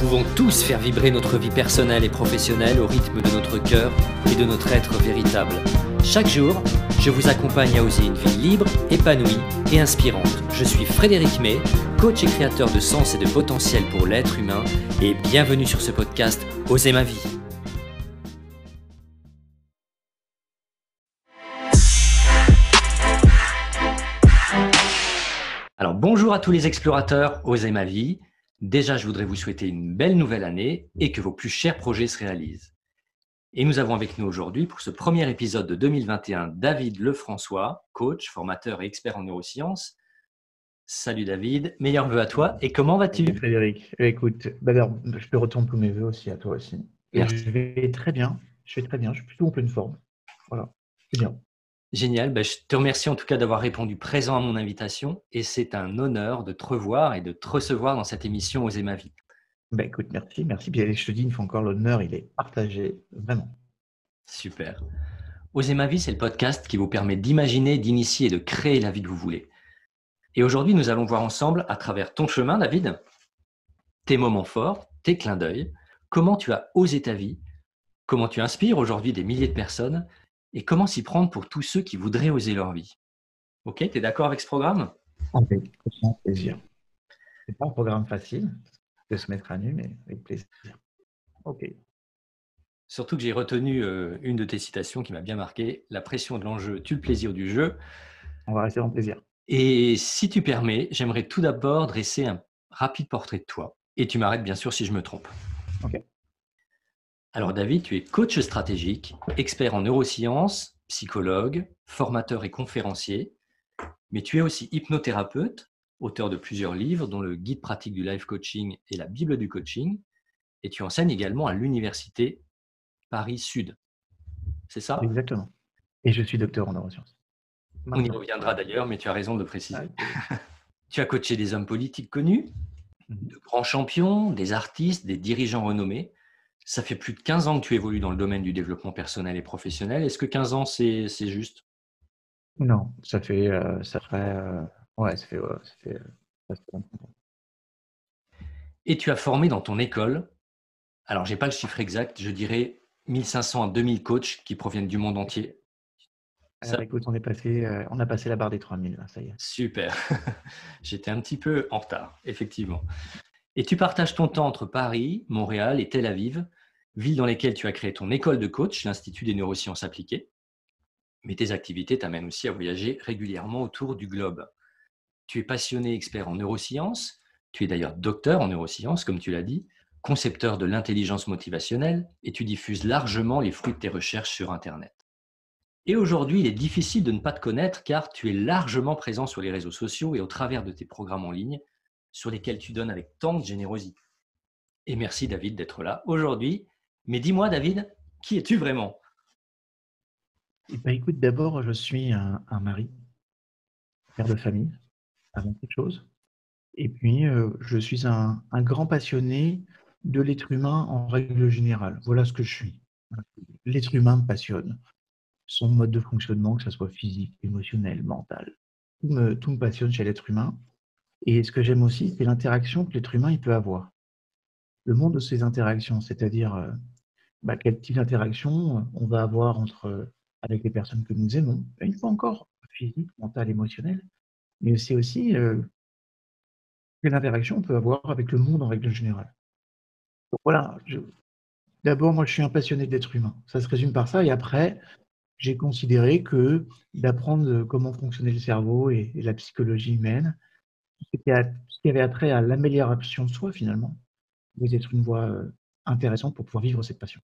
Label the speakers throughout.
Speaker 1: pouvons tous faire vibrer notre vie personnelle et professionnelle au rythme de notre cœur et de notre être véritable. Chaque jour, je vous accompagne à oser une vie libre, épanouie et inspirante. Je suis Frédéric May, coach et créateur de sens et de potentiel pour l'être humain et bienvenue sur ce podcast Oser ma vie. Alors bonjour à tous les explorateurs Oser ma vie. Déjà, je voudrais vous souhaiter une belle nouvelle année et que vos plus chers projets se réalisent. Et nous avons avec nous aujourd'hui, pour ce premier épisode de 2021, David Lefrançois, coach, formateur et expert en neurosciences. Salut David, meilleurs vœux à toi. Et comment vas-tu?
Speaker 2: Frédéric, eh, écoute, je te retourne tous mes vœux aussi à toi aussi.
Speaker 1: Merci.
Speaker 2: Je vais très bien, je vais très bien, je suis plutôt en pleine forme. Voilà, c'est bien.
Speaker 1: Génial. Ben, je te remercie en tout cas d'avoir répondu présent à mon invitation et c'est un honneur de te revoir et de te recevoir dans cette émission Oser ma vie.
Speaker 2: Bah, écoute, merci, merci. Bien, je te dis une fois encore, l'honneur, il est partagé, vraiment.
Speaker 1: Super. Oser ma vie, c'est le podcast qui vous permet d'imaginer, d'initier et de créer la vie que vous voulez. Et aujourd'hui, nous allons voir ensemble, à travers ton chemin, David, tes moments forts, tes clins d'œil, comment tu as osé ta vie, comment tu inspires aujourd'hui des milliers de personnes? Et comment s'y prendre pour tous ceux qui voudraient oser leur vie? Ok, tu es d'accord avec ce programme?
Speaker 2: Avec grand plaisir. C'est pas un programme facile de se mettre à nu, mais avec plaisir. Ok.
Speaker 1: Surtout que j'ai retenu euh, une de tes citations qui m'a bien marqué La pression de l'enjeu tue le plaisir du jeu.
Speaker 2: On va rester en plaisir.
Speaker 1: Et si tu permets, j'aimerais tout d'abord dresser un rapide portrait de toi. Et tu m'arrêtes bien sûr si je me trompe.
Speaker 2: Ok.
Speaker 1: Alors David, tu es coach stratégique, expert en neurosciences, psychologue, formateur et conférencier, mais tu es aussi hypnothérapeute, auteur de plusieurs livres dont le guide pratique du life coaching et la Bible du coaching, et tu enseignes également à l'université Paris Sud. C'est ça?
Speaker 2: Exactement. Et je suis docteur en neurosciences.
Speaker 1: On y reviendra d'ailleurs, mais tu as raison de le préciser. tu as coaché des hommes politiques connus, mhm. de grands champions, des artistes, des dirigeants renommés. Ça fait plus de 15 ans que tu évolues dans le domaine du développement personnel et professionnel. Est-ce que 15 ans, c'est juste?
Speaker 2: Non, ça fait, euh, ça ferait, euh, ouais, ça fait, ça fait, ça fait
Speaker 1: Et tu as formé dans ton école, alors j'ai pas le chiffre exact, je dirais 1500 à 2000 coachs qui proviennent du monde entier.
Speaker 2: Ça... écoute, on, est passé, euh, on a passé la barre des 3000, ça y est.
Speaker 1: Super. J'étais un petit peu en retard, effectivement. Et tu partages ton temps entre Paris, Montréal et Tel Aviv, villes dans lesquelles tu as créé ton école de coach, l'Institut des neurosciences appliquées. Mais tes activités t'amènent aussi à voyager régulièrement autour du globe. Tu es passionné expert en neurosciences, tu es d'ailleurs docteur en neurosciences, comme tu l'as dit, concepteur de l'intelligence motivationnelle, et tu diffuses largement les fruits de tes recherches sur Internet. Et aujourd'hui, il est difficile de ne pas te connaître car tu es largement présent sur les réseaux sociaux et au travers de tes programmes en ligne, sur lesquels tu donnes avec tant de générosité. Et merci David d'être là aujourd'hui. Mais dis-moi David, qui es-tu vraiment?
Speaker 2: Eh ben, Écoute, d'abord, je suis un, mari, père de famille, avant toute chose. Et puis, euh, je suis un, grand passionné de l'être humain en règle générale. Voilà ce que je suis. L'être humain me passionne. Son mode de fonctionnement, que ce soit physique, émotionnel, mental. Tout me, tout me passionne chez l'être humain. Et ce que j'aime aussi, c'est l'interaction que l'être humain peut avoir. Le monde de ces interactions, c'est-à-dire euh, bah, quel type d'interaction euh, on va avoir entre, euh, avec les personnes que nous aimons, une fois encore, physique, mental, émotionnel, mais c'est aussi quelle interaction on peut avoir avec le monde en règle générale. Donc voilà, d'abord, moi je suis un passionné d'être humain. Ça se résume par ça. Et après, j'ai considéré que d'apprendre comment fonctionnait le cerveau et la psychologie humaine, ce qui, avait attrait à l'amélioration de soi finalement, vous être une voie euh, intéressante pour pouvoir vivre cette passion.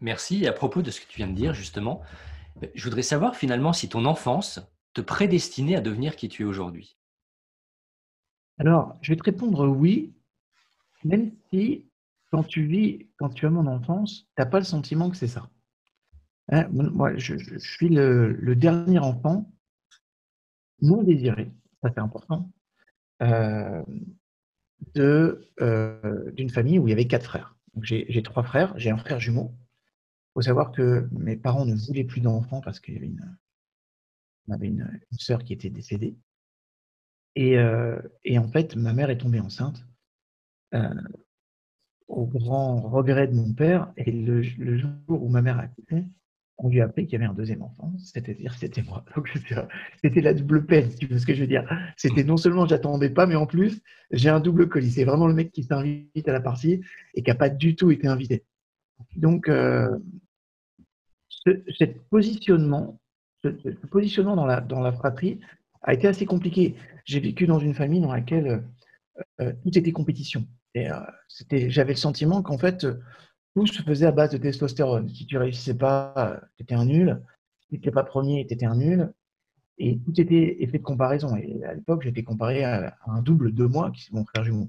Speaker 1: Merci. Et à propos de ce que tu viens de dire, justement, je voudrais savoir finalement si ton enfance te prédestinait à devenir qui tu es aujourd'hui.
Speaker 2: Alors, je vais te répondre oui, même si quand tu vis, quand tu as mon enfance, tu n'as pas le sentiment que c'est ça. Hein, moi, je, suis le, dernier enfant non désiré, ça c'est important, euh, euh, d'une famille où il y avait quatre frères. J'ai trois frères, j'ai un frère jumeau. Il faut savoir que mes parents ne voulaient plus d'enfants parce qu'il y avait une, on une, sœur qui était décédée. Et, et, en fait, ma mère est tombée enceinte au grand regret de mon père. Et le, jour où ma mère a accouché, on lui a appris qu'il y avait un deuxième enfant, c'est-à-dire c'était moi. C'était la double peine, tu vois ce que je veux dire. C'était non seulement j'attendais pas, mais en plus, j'ai un double colis. C'est vraiment le mec qui s'invite à la partie et qui n'a pas du tout été invité. Donc, euh, ce, positionnement, ce, positionnement dans la, dans la fratrie a été assez compliqué. J'ai vécu dans une famille dans laquelle euh, tout était compétition. Euh, j'avais le sentiment qu'en fait, tout se faisait à base de testostérone. Si tu réussissais pas, tu étais un nul. Si tu n'étais pas premier, tu étais un nul. Et tout était effet de comparaison. Et à l'époque, j'étais comparé à, un double de moi, qui est mon frère jumeau.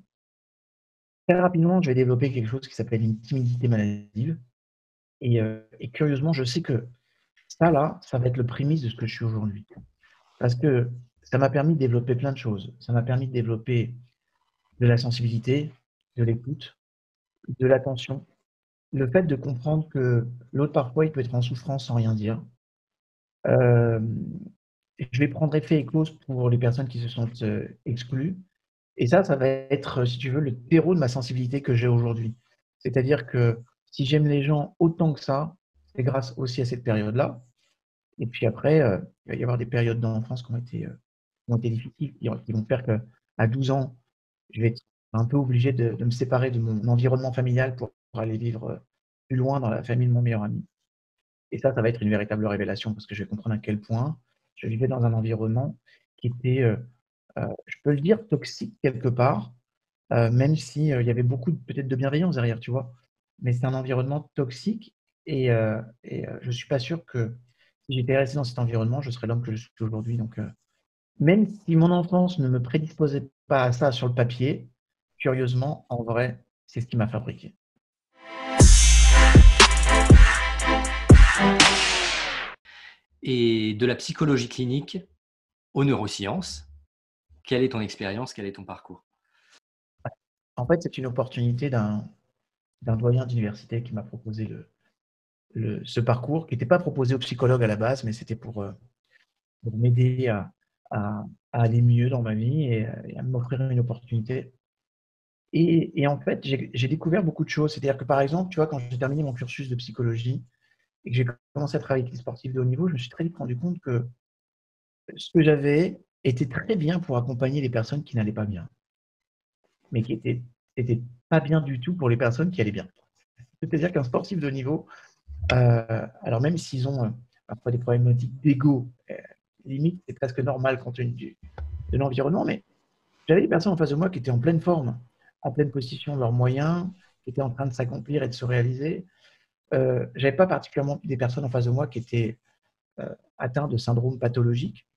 Speaker 2: Très rapidement, je vais développer quelque chose qui s'appelle une timidité maladive. Et, euh, et, curieusement, je sais que ça, là, ça va être le prémisse de ce que je suis aujourd'hui. Parce que ça m'a permis de développer plein de choses. Ça m'a permis de développer de la sensibilité, de l'écoute, de l'attention, le fait de comprendre que l'autre, parfois, il peut être en souffrance sans rien dire. Euh, je vais prendre effet et cause pour les personnes qui se sentent euh, exclues. Et ça, ça va être, si tu veux, le terreau de ma sensibilité que j'ai aujourd'hui. C'est-à-dire que si j'aime les gens autant que ça, c'est grâce aussi à cette période-là. Et puis après, euh, il va y avoir des périodes d'enfance qui ont été, ont été difficiles, qui vont faire qu'à 12 ans, je vais être un peu obligé de, de, me séparer de mon environnement familial pour aller vivre euh, plus loin dans la famille de mon meilleur ami. Et ça, ça va être une véritable révélation parce que je vais comprendre à quel point je vivais dans un environnement qui était, euh, euh, je peux le dire, toxique quelque part, même s'il il y avait beaucoup peut-être de bienveillance derrière, tu vois. Mais c'est un environnement toxique et, et je ne suis pas sûr que si j'étais resté dans cet environnement, je serais l'homme que je suis aujourd'hui. Donc, même si mon enfance ne me prédisposait pas à ça sur le papier, curieusement, en vrai, c'est ce qui m'a fabriqué.
Speaker 1: Et de la psychologie clinique aux neurosciences, quelle est ton expérience, quel est ton parcours?
Speaker 2: En fait, c'est une opportunité d'un doyen d'université qui m'a proposé ce parcours, qui n'était pas proposé aux psychologues à la base, mais c'était pour, euh, m'aider à, aller mieux dans ma vie et, à m'offrir une opportunité. Et, et en fait, j'ai découvert beaucoup de choses. C'est-à-dire que, par exemple, tu vois, quand j'ai terminé mon cursus de psychologie, et que j'ai commencé à travailler avec les sportifs de haut niveau, je me suis très vite rendu compte que ce que j'avais était très bien pour accompagner les personnes qui n'allaient pas bien, mais qui n'étaient pas bien du tout pour les personnes qui allaient bien. C'est-à-dire qu'un sportif de haut niveau, euh, alors même s'ils ont euh, parfois des problématiques d'ego, euh, limite, c'est presque normal compte tenu de l'environnement, mais j'avais des personnes en face de moi qui étaient en pleine forme, en pleine position de leurs moyens, qui étaient en train de s'accomplir et de se réaliser, euh, j'avais pas particulièrement des personnes en face de moi qui étaient euh, atteintes de syndrome pathologique.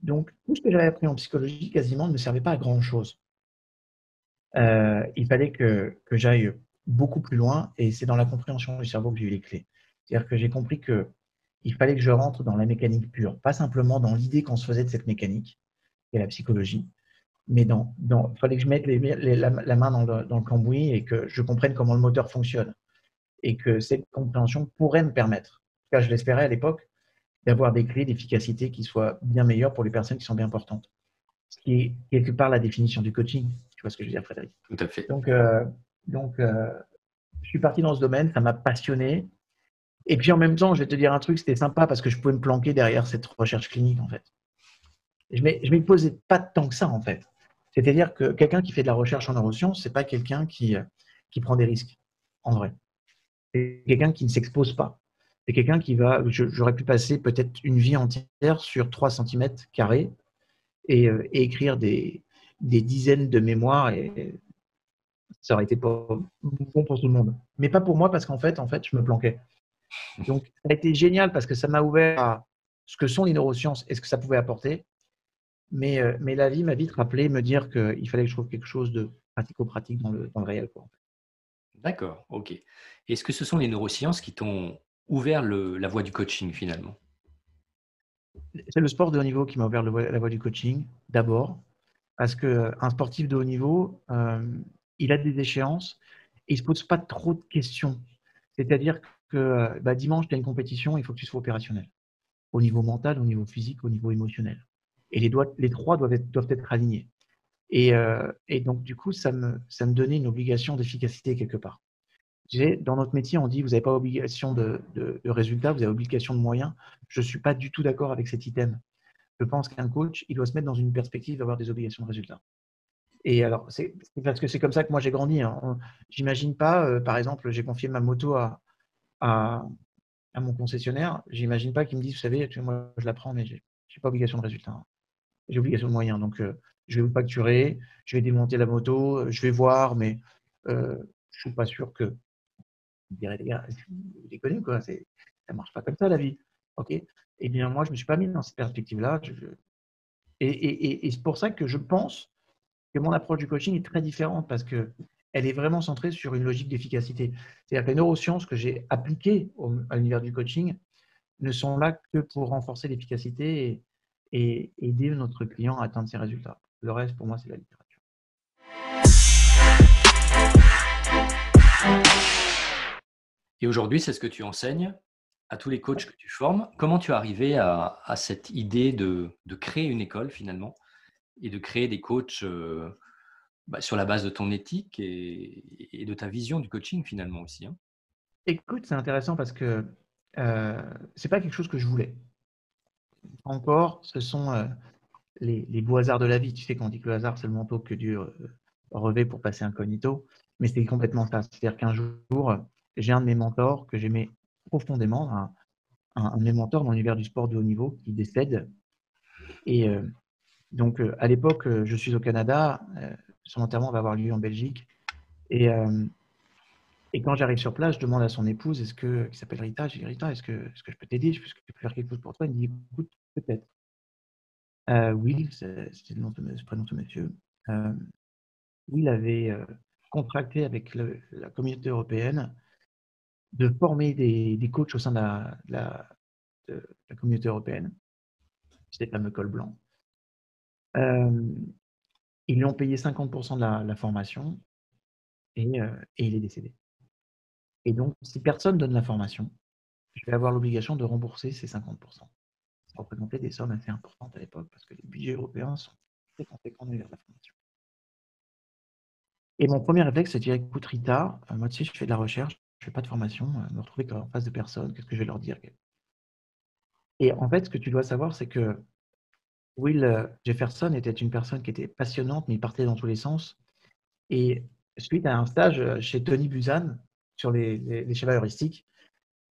Speaker 2: Donc, tout ce que j'avais appris en psychologie quasiment ne me servait pas à grand chose. Euh, il fallait que, que j'aille beaucoup plus loin et c'est dans la compréhension du cerveau que j'ai eu les clés. C'est-à-dire que j'ai compris que il fallait que je rentre dans la mécanique pure, pas simplement dans l'idée qu'on se faisait de cette mécanique, est la psychologie, mais dans, il fallait que je mette la, main dans le, cambouis et que je comprenne comment le moteur fonctionne et que cette compréhension pourrait me permettre, en tout cas je l'espérais à l'époque, d'avoir des clés d'efficacité qui soient bien meilleures pour les personnes qui sont bien importantes. Ce qui est quelque part la définition du coaching. Tu vois ce que je veux dire, Frédéric
Speaker 1: Tout à fait.
Speaker 2: Donc, euh, donc euh, je suis parti dans ce domaine, ça m'a passionné. Et puis en même temps, je vais te dire un truc, c'était sympa parce que je pouvais me planquer derrière cette recherche clinique, en fait. Je ne m'y posais pas tant que ça, en fait. C'est-à-dire que quelqu'un qui fait de la recherche en neurosciences, ce n'est pas quelqu'un qui, qui prend des risques, en vrai c'est quelqu'un qui ne s'expose pas. C'est quelqu'un qui va. J'aurais pu passer peut-être une vie entière sur 3 cm carrés et, euh, écrire des, dizaines de mémoires et ça aurait été pas bon pour tout le monde. Mais pas pour moi parce qu'en fait, en fait, je me planquais. Donc, ça a été génial parce que ça m'a ouvert à ce que sont les neurosciences et ce que ça pouvait apporter. Mais, euh, mais la vie m'a vite rappelé, me dire qu'il fallait que je trouve quelque chose de pratico-pratique dans le, dans le réel.
Speaker 1: D'accord, ok. Est-ce que ce sont les neurosciences qui t'ont ouvert la voie du coaching finalement?
Speaker 2: C'est le sport de haut niveau qui m'a ouvert la voie du coaching, d'abord, parce qu'un sportif de haut niveau, euh, il a des échéances et il ne se pose pas trop de questions. C'est-à-dire que bah, dimanche, tu as une compétition, il faut que tu sois opérationnel, au niveau mental, au niveau physique, au niveau émotionnel. Et les, les trois doivent être alignés. Et, euh, et, donc, du coup, ça me, ça me donnait une obligation d'efficacité quelque part. Dans notre métier, on dit vous n'avez pas obligation de, résultat, vous avez obligation de moyens. Je ne suis pas du tout d'accord avec cet item. Je pense qu'un coach, il doit se mettre dans une perspective d'avoir des obligations de résultat. Et alors, c'est parce que c'est comme ça que moi j'ai grandi. Hein. J'imagine pas, euh, par exemple, j'ai confié ma moto à, mon concessionnaire. J'imagine pas qu'il me dise, vous savez, moi je la prends, mais je n'ai pas obligation de résultat. Hein. J'ai obligation de moyens. Donc, euh, je vais vous facturer, je vais démonter la moto, je vais voir, mais euh, je suis pas sûr que. Vous direz, les gars, vous déconnez, quoi? Ça ne marche pas comme ça, la vie. OK? Eh bien, moi, je ne me suis pas mis dans cette perspective-là. Et, c'est pour ça que je pense que mon approche du coaching est très différente parce que elle est vraiment centrée sur une logique d'efficacité. C'est-à-dire que les neurosciences que j'ai appliquées à l'univers du coaching ne sont là que pour renforcer l'efficacité et, aider notre client à atteindre ses résultats. Le reste, pour moi, c'est la littérature.
Speaker 1: Et aujourd'hui, c'est ce que tu enseignes à tous les coachs que tu formes. Comment tu es arrivé à, cette idée de, créer une école finalement et de créer des coachs euh, bah, sur la base de ton éthique et, de ta vision du coaching finalement aussi. Hein?
Speaker 2: Écoute, c'est intéressant parce que euh, c'est pas quelque chose que je voulais. Encore, ce sont euh, les, beaux hasards de la vie. Tu sais qu'on dit que le hasard, c'est le manteau que Dieu euh, revêt pour passer incognito. Mais c'est complètement ça. C'est-à-dire qu'un jour, j'ai un de mes mentors que j'aimais profondément, un, de mes mentors dans l'univers du sport de haut niveau qui décède. Et euh, donc, euh, à l'époque, je suis au Canada. Son enterrement va avoir lieu en Belgique. Et, quand j'arrive sur place, je demande à son épouse, est-ce que, qui s'appelle Rita, je dis Rita, est-ce que, est que je peux t'aider? Je peux faire quelque chose pour toi? Il me dit, écoute, peut-être. Will, c'était le, de, prénom de monsieur. Will avait contracté avec la communauté européenne de former des, des, coachs au sein de la, la, de la communauté européenne. C'était le fameux col blanc. Euh, ils lui ont payé 50% de la, formation et, euh, et, il est décédé. Et donc, si personne donne la formation, je vais avoir l'obligation de rembourser ces 50%. Ça représentait des sommes assez importantes à l'époque parce que les budgets européens sont très conséquents vers la formation. Et mon premier réflexe, c'est de dire écoute, Rita, euh, moi, tu sais, je fais de la recherche, je ne fais pas de formation, me retrouver en face de personnes, qu'est-ce que je vais leur dire Et en fait, ce que tu dois savoir, c'est que Will euh, Jefferson était une personne qui était passionnante, mais il partait dans tous les sens. Et suite à un stage euh, chez Tony Buzan sur les, les, chevaux heuristiques,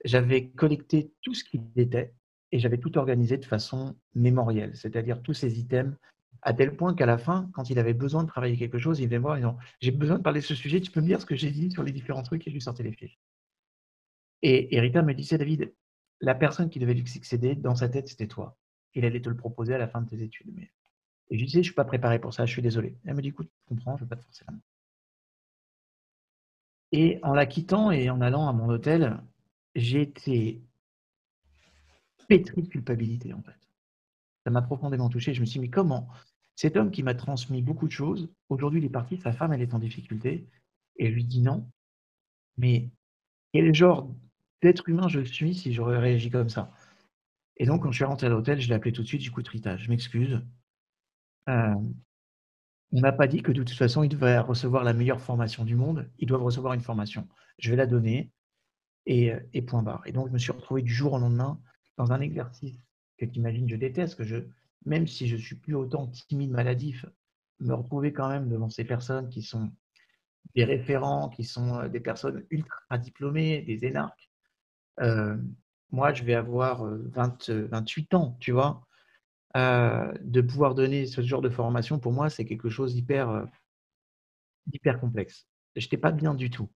Speaker 2: j'avais collecté tout ce qu'il était et j'avais tout organisé de façon mémorielle, c'est-à-dire tous ces items, à tel point qu'à la fin, quand il avait besoin de travailler quelque chose, il venait me voir disant J'ai besoin de parler de ce sujet, tu peux me dire ce que j'ai dit sur les différents trucs et je lui sortais les fiches. Et Erika me disait David, la personne qui devait lui succéder, dans sa tête, c'était toi il allait te le proposer à la fin de tes études. Et je lui disais, je ne suis pas préparé pour ça, je suis désolé. Elle me dit, écoute, je comprends, je ne vais pas te forcer la main. Et en la quittant et en allant à mon hôtel, j'ai été pétri de culpabilité, en fait. Ça m'a profondément touché. Je me suis dit, mais comment Cet homme qui m'a transmis beaucoup de choses, aujourd'hui, il est parti, sa femme, elle est en difficulté. Et je lui dis non. Mais quel genre d'être humain je suis si j'aurais réagi comme ça? Et donc, quand je suis rentré à l'hôtel, je l'ai appelé tout de suite, du coup, Rita, je m'excuse. Euh, on n'a pas dit que de toute façon, ils devraient recevoir la meilleure formation du monde. Ils doivent recevoir une formation. Je vais la donner et, et point barre. Et donc, je me suis retrouvé du jour au lendemain dans un exercice que tu imagines, je déteste, que je, même si je suis plus autant timide, maladif, me retrouver quand même devant ces personnes qui sont des référents, qui sont euh, des personnes ultra diplômées, des énarques, euh, moi, je vais avoir 20, euh, 28 euh, ans, tu vois. De pouvoir donner ce genre de formation, pour moi, c'est quelque chose d'hyper hyper complexe. Je n'étais pas bien du tout.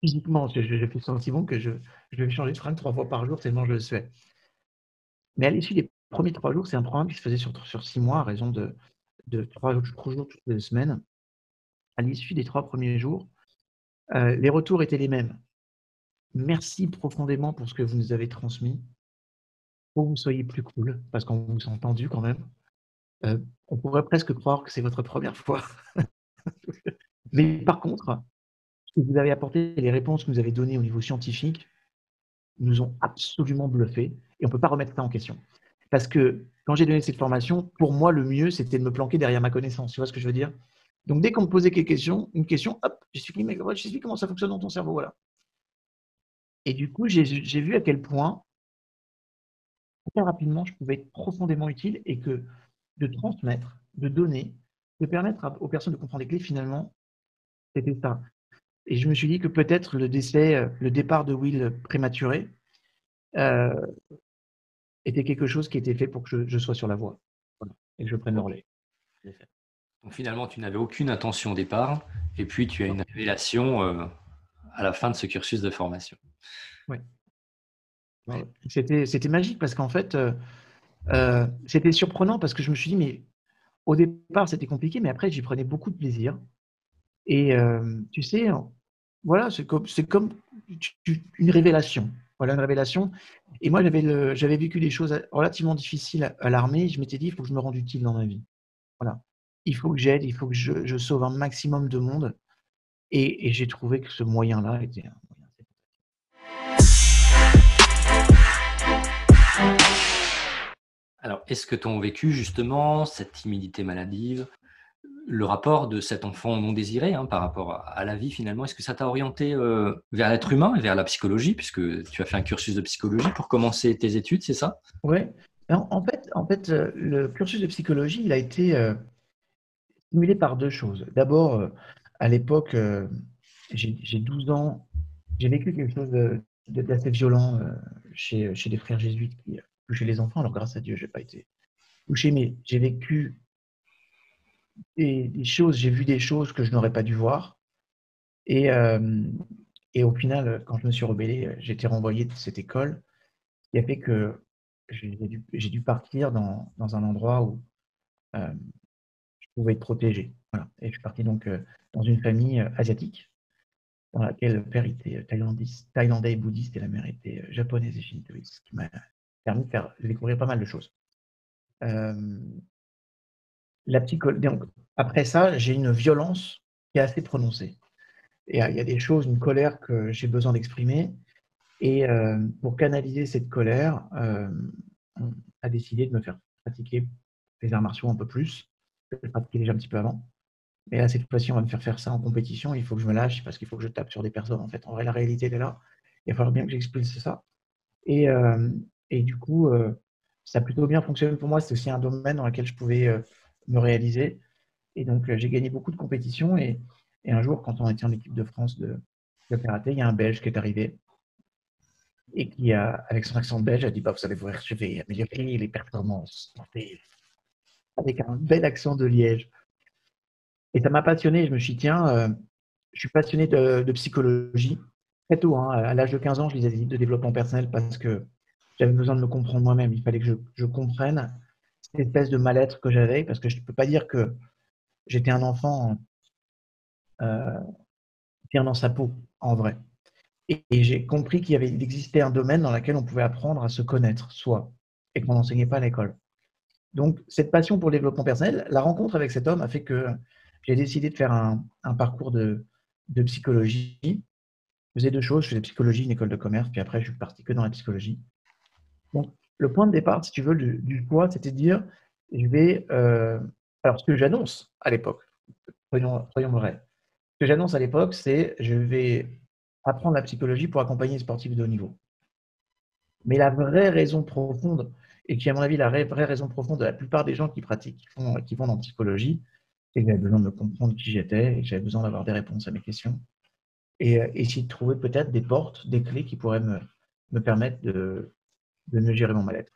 Speaker 2: Physiquement, j'ai fait le sentiment que je, je vais changer de fringue trois fois par jour tellement je le souhaite. Mais à l'issue des premiers trois jours, c'est un programme qui se faisait sur, six mois à raison de, trois, jours toutes les semaines. À l'issue des trois premiers jours, les retours étaient les mêmes. Merci profondément pour ce que vous nous avez transmis. Pour que vous soyez plus cool, parce qu'on vous a entendu quand même. Euh, on pourrait presque croire que c'est votre première fois. Mais par contre, ce que vous avez apporté, les réponses que vous avez données au niveau scientifique, nous ont absolument bluffé et on ne peut pas remettre ça en question. parce que quand j'ai donné cette formation, pour moi, le mieux, c'était de me planquer derrière ma connaissance. Tu vois ce que je veux dire? Donc, dès qu'on me posait quelque question, une question, hop, j'explique comment ça fonctionne dans ton cerveau. Voilà. Et du coup, j'ai vu à quel point, très rapidement, je pouvais être profondément utile et que de transmettre, de donner, de permettre aux personnes de comprendre les clés, finalement, c'était ça. Et je me suis dit que peut-être le décès, euh, le départ de Will prématuré, euh, était quelque chose qui était fait pour que je, sois sur la voie et que je prenne le relais.
Speaker 1: Donc finalement, tu n'avais aucune intention au départ, et puis tu as une révélation euh, à la fin de ce cursus de formation.
Speaker 2: Oui. C'était, c'était magique parce qu'en fait, c'était surprenant parce que je me suis dit, mais au départ, c'était compliqué, mais après, j'y prenais beaucoup de plaisir. Et tu sais, voilà, c'est comme, une révélation. Voilà une révélation. Et moi, j'avais, vécu des choses relativement difficiles à l'armée. Je m'étais dit, il faut que je me rende utile dans ma vie. Voilà. Il faut que j'aide, il faut que je, sauve un maximum de monde. Et, et j'ai trouvé que ce moyen-là était un moyen.
Speaker 1: Alors, est-ce que ton vécu, justement, cette timidité maladive, le rapport de cet enfant non désiré hein, par rapport à, la vie finalement, est-ce que ça t'a orienté euh, vers l'être humain et vers la psychologie, puisque tu as fait un cursus de psychologie pour commencer tes études, c'est ça?
Speaker 2: Oui. En, fait, en fait, euh, le cursus de psychologie, il a été euh, stimulé par deux choses. D'abord, à l'époque, j'ai 12 ans, j'ai vécu quelque chose d'assez violent chez, chez des frères jésuites qui touchaient les enfants. Alors, grâce à Dieu, je n'ai pas été touché, mais j'ai vécu des, choses, j'ai vu des choses que je n'aurais pas dû voir. Et, euh, et au final, quand je me suis rebellé, j'ai été renvoyé de cette école, ce qui a fait que j'ai dû, partir dans, un endroit où euh, je pouvais être protégé. Voilà. Et je suis parti donc euh, dans une famille asiatique, dans laquelle le père était thaïlandais et bouddhiste et la mère était japonaise et shintoïste, ce qui m'a permis de découvrir pas mal de choses. Après ça, j'ai une violence qui est assez prononcée. Et il y a des choses, une colère que j'ai besoin d'exprimer. Et euh, pour canaliser cette colère, euh, on a décidé de me faire pratiquer les arts martiaux un peu plus. Je pratiquais déjà un petit peu avant. Mais là, cette fois-ci, on va me faire faire ça en compétition. Il faut que je me lâche parce qu'il faut que je tape sur des personnes. En fait, en vrai, la réalité, elle est là. Il va falloir bien que j'explique ça. Et, euh, et du coup, ça a plutôt bien fonctionné pour moi. C'est aussi un domaine dans lequel je pouvais me réaliser. Et donc, euh, j'ai gagné beaucoup de compétitions. Et, un jour, quand on était en équipe de France de, de karaté, il y a un Belge qui est arrivé et qui, a, avec son accent belge, a dit bah, Vous savez, voir, je vais améliorer les performances avec un bel accent de Liège. Et ça m'a passionné. Je me suis dit Tiens, euh, je suis passionné de, psychologie. Très tôt, hein, à l'âge de 15 ans, je lisais des livres de développement personnel parce que j'avais besoin de me comprendre moi-même. Il fallait que je comprenne espèce de mal-être que j'avais, parce que je ne peux pas dire que j'étais un enfant euh, bien dans sa peau, en vrai. Et, j'ai compris qu'il avait, existait un domaine dans lequel on pouvait apprendre à se connaître, soi, et qu'on n'enseignait pas à l'école. Donc, cette passion pour le développement personnel, la rencontre avec cet homme a fait que j'ai décidé de faire un, parcours de, de, psychologie. Je faisais deux choses, je faisais psychologie, une école de commerce, puis après, je suis parti que dans la psychologie. Le point de départ, si tu veux, du, poids, c'était de dire, je vais... Euh, alors, ce que j'annonce à l'époque, soyons, soyons vrais, ce que j'annonce à l'époque, c'est je vais apprendre la psychologie pour accompagner les sportifs de haut niveau. Mais la vraie raison profonde, et qui à mon avis la vraie raison profonde de la plupart des gens qui pratiquent, qui, font, qui vont dans la psychologie, c'est que j'avais besoin de me comprendre qui j'étais et j'avais besoin d'avoir des réponses à mes questions. Et euh, essayer de trouver peut-être des portes, des clés qui pourraient me, me permettre de, de mieux gérer mon mal-être.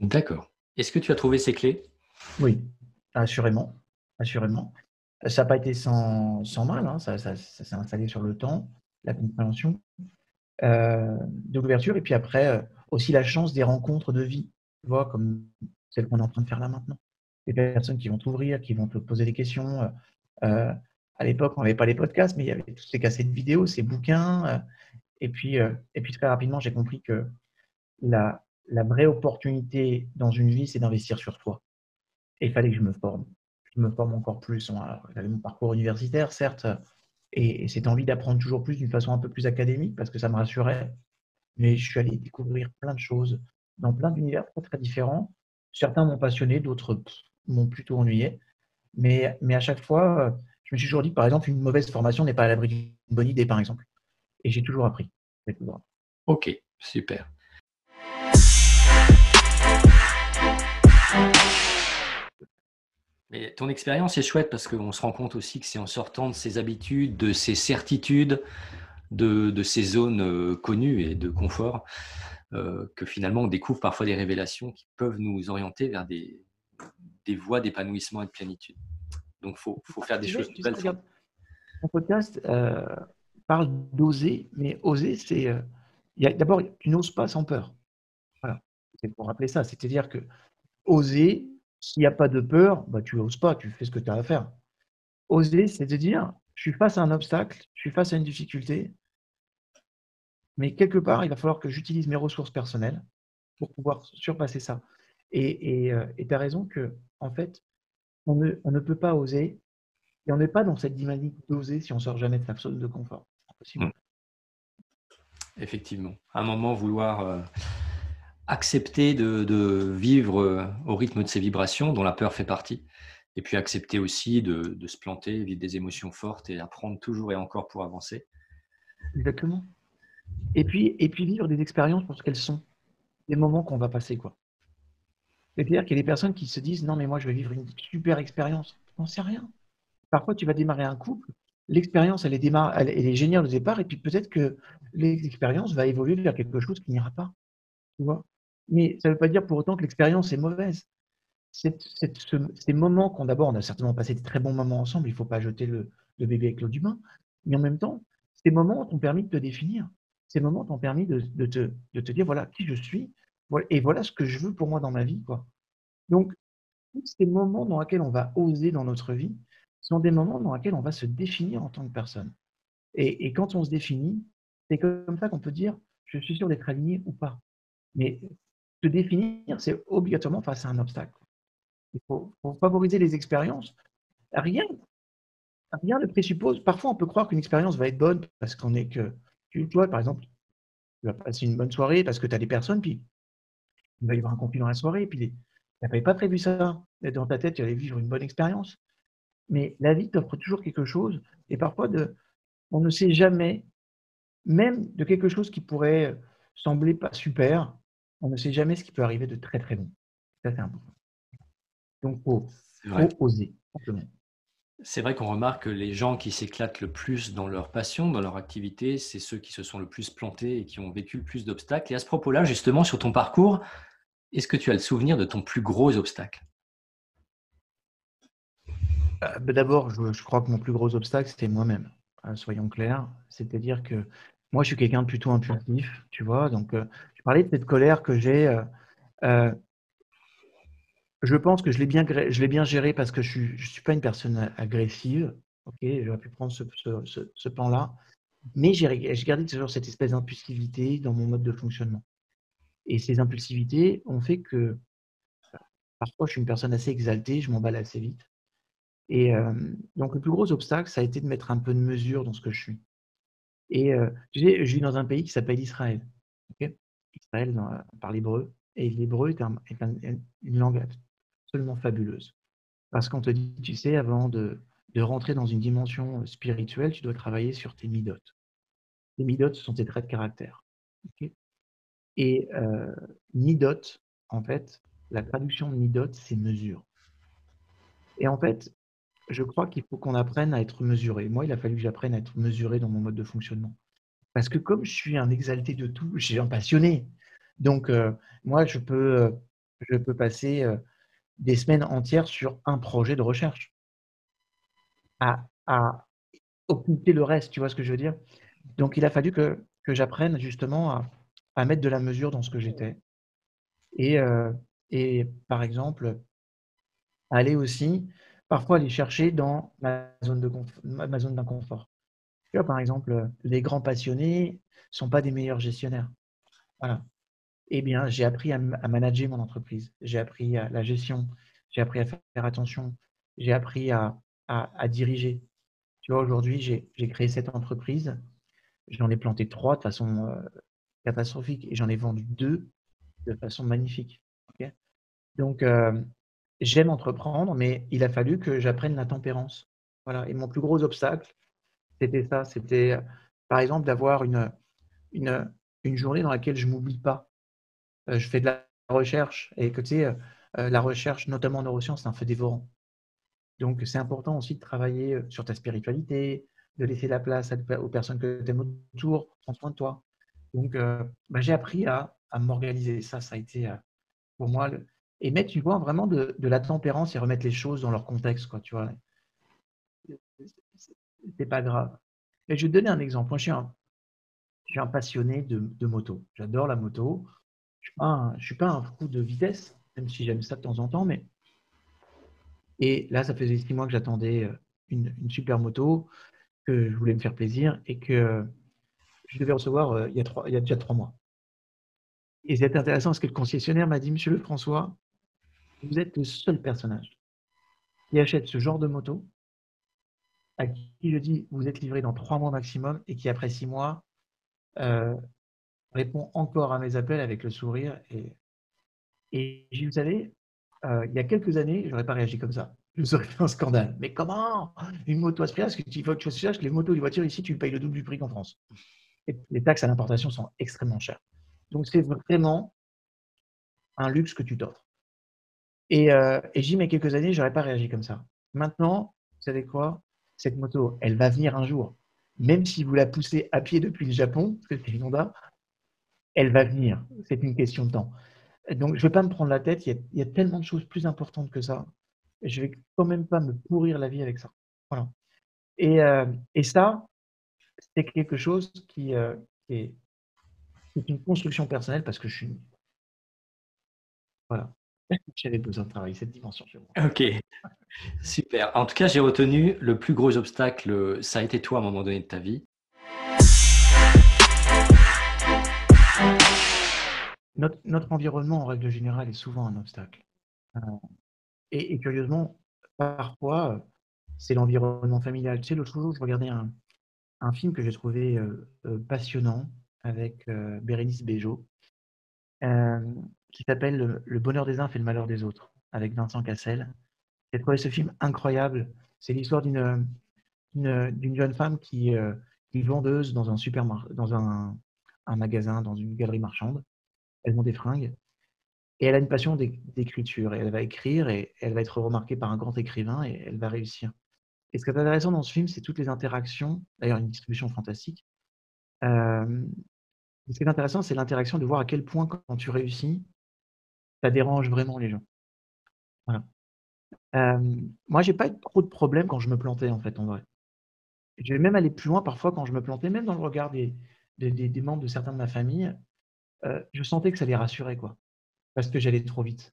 Speaker 1: D'accord. Est-ce que tu as trouvé ces clés?
Speaker 2: Oui, assurément. assurément. Ça n'a pas été sans, mal, hein. ça, s'est installé sur le temps, la compréhension euh, de l'ouverture, et puis après, euh, aussi la chance des rencontres de vie, tu vois, comme celle qu'on est en train de faire là maintenant. Des personnes qui vont t'ouvrir, qui vont te poser des questions. Euh, à l'époque, on n'avait pas les podcasts, mais il y avait toutes ces cassettes vidéo, ces bouquins. et, puis, et puis très rapidement, j'ai compris que la, la vraie opportunité dans une vie, c'est d'investir sur toi. Et il fallait que je me forme. Je me forme encore plus. J'avais mon parcours universitaire, certes, et, cette envie d'apprendre toujours plus d'une façon un peu plus académique, parce que ça me rassurait. Mais je suis allé découvrir plein de choses dans plein d'univers très, très différents. Certains m'ont passionné, d'autres m'ont plutôt ennuyé. Mais, mais à chaque fois, je me suis toujours dit, par exemple, une mauvaise formation n'est pas à l'abri d'une bonne idée, par exemple. Et j'ai toujours appris.
Speaker 1: Ok, super. Mais ton expérience est chouette parce qu'on se rend compte aussi que c'est en sortant de ses habitudes, de ses certitudes, de, de ces zones euh, connues et de confort, euh, que finalement on découvre parfois des révélations qui peuvent nous orienter vers des, des voies d'épanouissement et de plénitude. Donc il faut, faut, faire des choses
Speaker 2: nouvelles. Mon podcast euh, parle d'oser, mais oser, c'est. D'abord, tu n'oses pas sans peur. Voilà. C'est pour rappeler ça. C'est-à-dire que oser, s'il n'y a pas de peur, bah, tu n'oses pas, tu fais ce que tu as à faire. Oser, c'est de dire, je suis face à un obstacle, je suis face à une difficulté, mais quelque part, il va falloir que j'utilise mes ressources personnelles pour pouvoir surpasser ça. Et euh, tu as raison que, en fait, on ne, peut pas oser, et on n'est pas dans cette dynamique d'oser si on sort jamais de sa zone de confort. Mmh.
Speaker 1: Effectivement. À un moment, vouloir euh, accepter de, vivre euh, au rythme de ces vibrations, dont la peur fait partie, et puis accepter aussi de, se planter, vivre des émotions fortes et apprendre toujours et encore pour avancer.
Speaker 2: Exactement. Et puis, vivre des expériences pour ce qu'elles sont, des moments qu'on va passer. quoi. C'est-à-dire qu'il y a des personnes qui se disent non mais moi je vais vivre une super expérience. On sait rien. Parfois tu vas démarrer un couple, l'expérience elle est, elle est géniale au départ et puis peut-être que l'expérience va évoluer vers quelque chose qui n'ira pas. Tu vois? Mais ça ne veut pas dire pour autant que l'expérience est mauvaise. ces moments qu'on d'abord, on a certainement passé de très bons moments ensemble, il ne faut pas jeter le, bébé avec l'eau du bain, mais en même temps, ces moments t'ont permis de te définir. Ces moments t'ont permis de, te, dire voilà qui je suis et voilà ce que je veux pour moi dans ma vie. Quoi. Donc, ces moments dans lesquels on va oser dans notre vie sont des moments dans lesquels on va se définir en tant que personne. Et, et quand on se définit, c'est comme ça qu'on peut dire je suis sûr d'être aligné ou pas. Mais se définir, c'est obligatoirement face à un obstacle. Il faut, favoriser les expériences. Rien, rien ne présuppose. Parfois, on peut croire qu'une expérience va être bonne parce qu'on est que. Tu vois, par exemple, tu vas passer une bonne soirée parce que tu as des personnes, puis il va y avoir un conflit dans la soirée, puis tu n'avais pas prévu ça. Dans ta tête, tu allais vivre une bonne expérience. Mais la vie t'offre toujours quelque chose, et parfois, on ne sait jamais, même de quelque chose qui pourrait sembler pas super, on ne sait jamais ce qui peut arriver de très très bon. Ça, c'est important. Donc, il faut, oser,
Speaker 1: C'est vrai qu'on remarque que les gens qui s'éclatent le plus dans leur passion, dans leur activité, c'est ceux qui se sont le plus plantés et qui ont vécu le plus d'obstacles. Et à ce propos-là, justement, sur ton parcours, est-ce que tu as le souvenir de ton plus gros obstacle?
Speaker 2: Euh, ben D'abord, je, crois que mon plus gros obstacle, c'était moi-même, euh, soyons clairs. C'est-à-dire que moi, je suis quelqu'un de plutôt impulsif, tu vois. Donc, euh, je parlais de cette colère que j'ai. Euh, euh, je pense que je l'ai bien, je l'ai bien géré parce que je ne suis, suis, pas une personne agressive. Ok, j'aurais pu prendre ce, ce, ce, plan-là. Mais j'ai gardé toujours cette espèce d'impulsivité dans mon mode de fonctionnement. Et ces impulsivités ont fait que parfois je suis une personne assez exaltée, je m'emballe assez vite. Et euh, donc le plus gros obstacle, ça a été de mettre un peu de mesure dans ce que je suis. Et je vis dans un pays qui s'appelle Israël. Israël par l'hébreu. Et l'hébreu est, une langue absolument fabuleuse. Parce qu'on te dit, tu sais, avant de, rentrer dans une dimension spirituelle, tu dois travailler sur tes midotes. Les midotes, ce sont tes traits de caractère. et euh, en fait, la traduction de midot, c'est mesure. Et en fait, je crois qu'il faut qu'on apprenne à être mesuré. Moi, il a fallu que j'apprenne à être mesuré dans mon mode de fonctionnement. Parce que comme je suis un exalté de tout, suis un passionné. Donc, euh, moi, je peux, euh, je peux passer euh, des semaines entières sur un projet de recherche. À, à, occulter le reste, tu vois ce que je veux dire? Donc, il a fallu que, que j'apprenne justement à, à, mettre de la mesure dans ce que j'étais. Et, et, par exemple, aller aussi, parfois aller chercher dans ma zone d'inconfort. Tu vois, par exemple, les grands passionnés ne sont pas des meilleurs gestionnaires. Voilà. Eh bien, j'ai appris à, manager mon entreprise. J'ai appris à la gestion. J'ai appris à faire attention. J'ai appris à, diriger. Tu vois, aujourd'hui, j'ai créé cette entreprise. J'en ai planté trois de façon euh, catastrophique et j'en ai vendu deux de façon magnifique. Donc, euh, j'aime entreprendre, mais il a fallu que j'apprenne la tempérance. Voilà. Et mon plus gros obstacle, c'était ça. C'était, par exemple, d'avoir une, une, journée dans laquelle je ne m'oublie pas. Euh, je fais de la recherche et que tu sais, euh, la recherche, notamment en neurosciences, c'est un feu dévorant. Donc, c'est important aussi de travailler sur ta spiritualité, de laisser la place aux personnes que tu aimes autour, prends soin de toi. Donc, bah, j'ai appris à, à m'organiser. Ça, ça a été pour moi. Et mettre, vois, vraiment de, la tempérance et remettre les choses dans leur contexte, quoi, tu vois. C'est pas grave. Et je vais te donner un exemple. Moi, je suis un, je suis un passionné de, de moto. J'adore la moto. Je ne suis, suis, pas un fou de vitesse, même si j'aime ça de temps en temps. Mais... Et là, ça faisait six mois que j'attendais une, une, super moto, que je voulais me faire plaisir et que je devais recevoir euh, il, y a trois, il y a déjà trois mois. Et c'est intéressant parce que le concessionnaire m'a dit, Monsieur François, vous êtes le seul personnage qui achète ce genre de moto, à qui je dis, vous êtes livré dans trois mois maximum, et qui après six mois euh, répond encore à mes appels avec le sourire. Et, et vous savez, euh, il y a quelques années, je n'aurais pas réagi comme ça. Je vous aurais fait un scandale. Mais comment? Une moto à ce prix Parce qu'il faut que tu saches que les motos, les voitures ici, tu payes le double du prix qu'en France. Et les taxes à l'importation sont extrêmement chères. Donc, c'est vraiment un luxe que tu t'offres. Et, euh, et mets quelques années, je n'aurais pas réagi comme ça. Maintenant, vous savez quoi? Cette moto, elle va venir un jour. Même si vous la poussez à pied depuis le Japon, parce que c'est une Honda, elle va venir. C'est une question de temps. Donc, je ne vais pas me prendre la tête. Il y, a, tellement de choses plus importantes que ça. Je ne vais quand même pas me pourrir la vie avec ça. Voilà. Et, euh, et ça, c'est quelque chose qui, euh, est une construction personnelle parce que je suis. Voilà. J'avais besoin de travailler cette dimension chez moi.
Speaker 1: Ok, super. En tout cas, j'ai retenu le plus gros obstacle, ça a été toi à un moment donné de ta vie.
Speaker 2: Notre, notre environnement, en règle générale, est souvent un obstacle. Euh, et, curieusement, parfois, c'est l'environnement familial. Tu sais, l'autre jour, je regardais un, un film que j'ai trouvé euh, euh, passionnant avec euh, Bérénice Bejo, euh, qui s'appelle le, bonheur des uns fait le malheur des autres, avec Vincent Cassel. J'ai trouvé ce film incroyable. C'est l'histoire d'une jeune femme qui, euh, est vendeuse dans un dans un, un, magasin, dans une galerie marchande. Elle vend des fringues. Et elle a une passion d'écriture. Elle va écrire et elle va être remarquée par un grand écrivain et elle va réussir. Et ce qui est intéressant dans ce film, c'est toutes les interactions, d'ailleurs une distribution fantastique, euh, ce qui est intéressant, c'est l'interaction de voir à quel point, quand tu réussis, ça dérange vraiment les gens. Voilà. Euh, moi, j'ai pas eu trop de problèmes quand je me plantais, en fait, en vrai. Je vais même aller plus loin parfois quand je me plantais, même dans le regard des, membres de certains de ma famille, euh, je sentais que ça les rassurait, quoi. Parce que j'allais trop vite,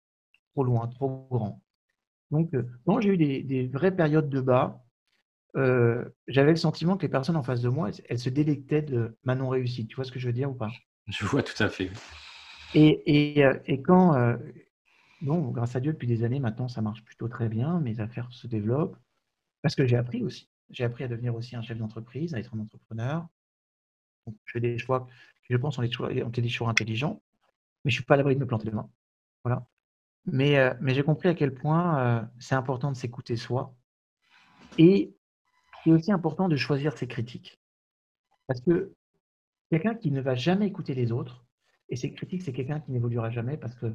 Speaker 2: trop loin, trop grand. Donc, euh, j'ai eu des, des, vraies périodes de bas, euh, j'avais le sentiment que les personnes en face de moi, elles, se délectaient de ma non-réussite. Tu vois ce que je veux dire ou pas?
Speaker 1: Je vois tout à fait.
Speaker 2: Et, et, euh, et quand, euh, bon, grâce à Dieu, depuis des années maintenant, ça marche plutôt très bien, mes affaires se développent, parce que j'ai appris aussi. J'ai appris à devenir aussi un chef d'entreprise, à être un entrepreneur. Je fais des choix qui, je pense, ont, été des choix intelligents, mais je ne suis pas à l'abri de me planter demain. Voilà. Mais, mais j'ai compris à quel point c'est important de s'écouter soi. Et c'est aussi important de choisir ses critiques. Parce que quelqu'un qui ne va jamais écouter les autres, et ses critiques, c'est quelqu'un qui n'évoluera jamais parce que,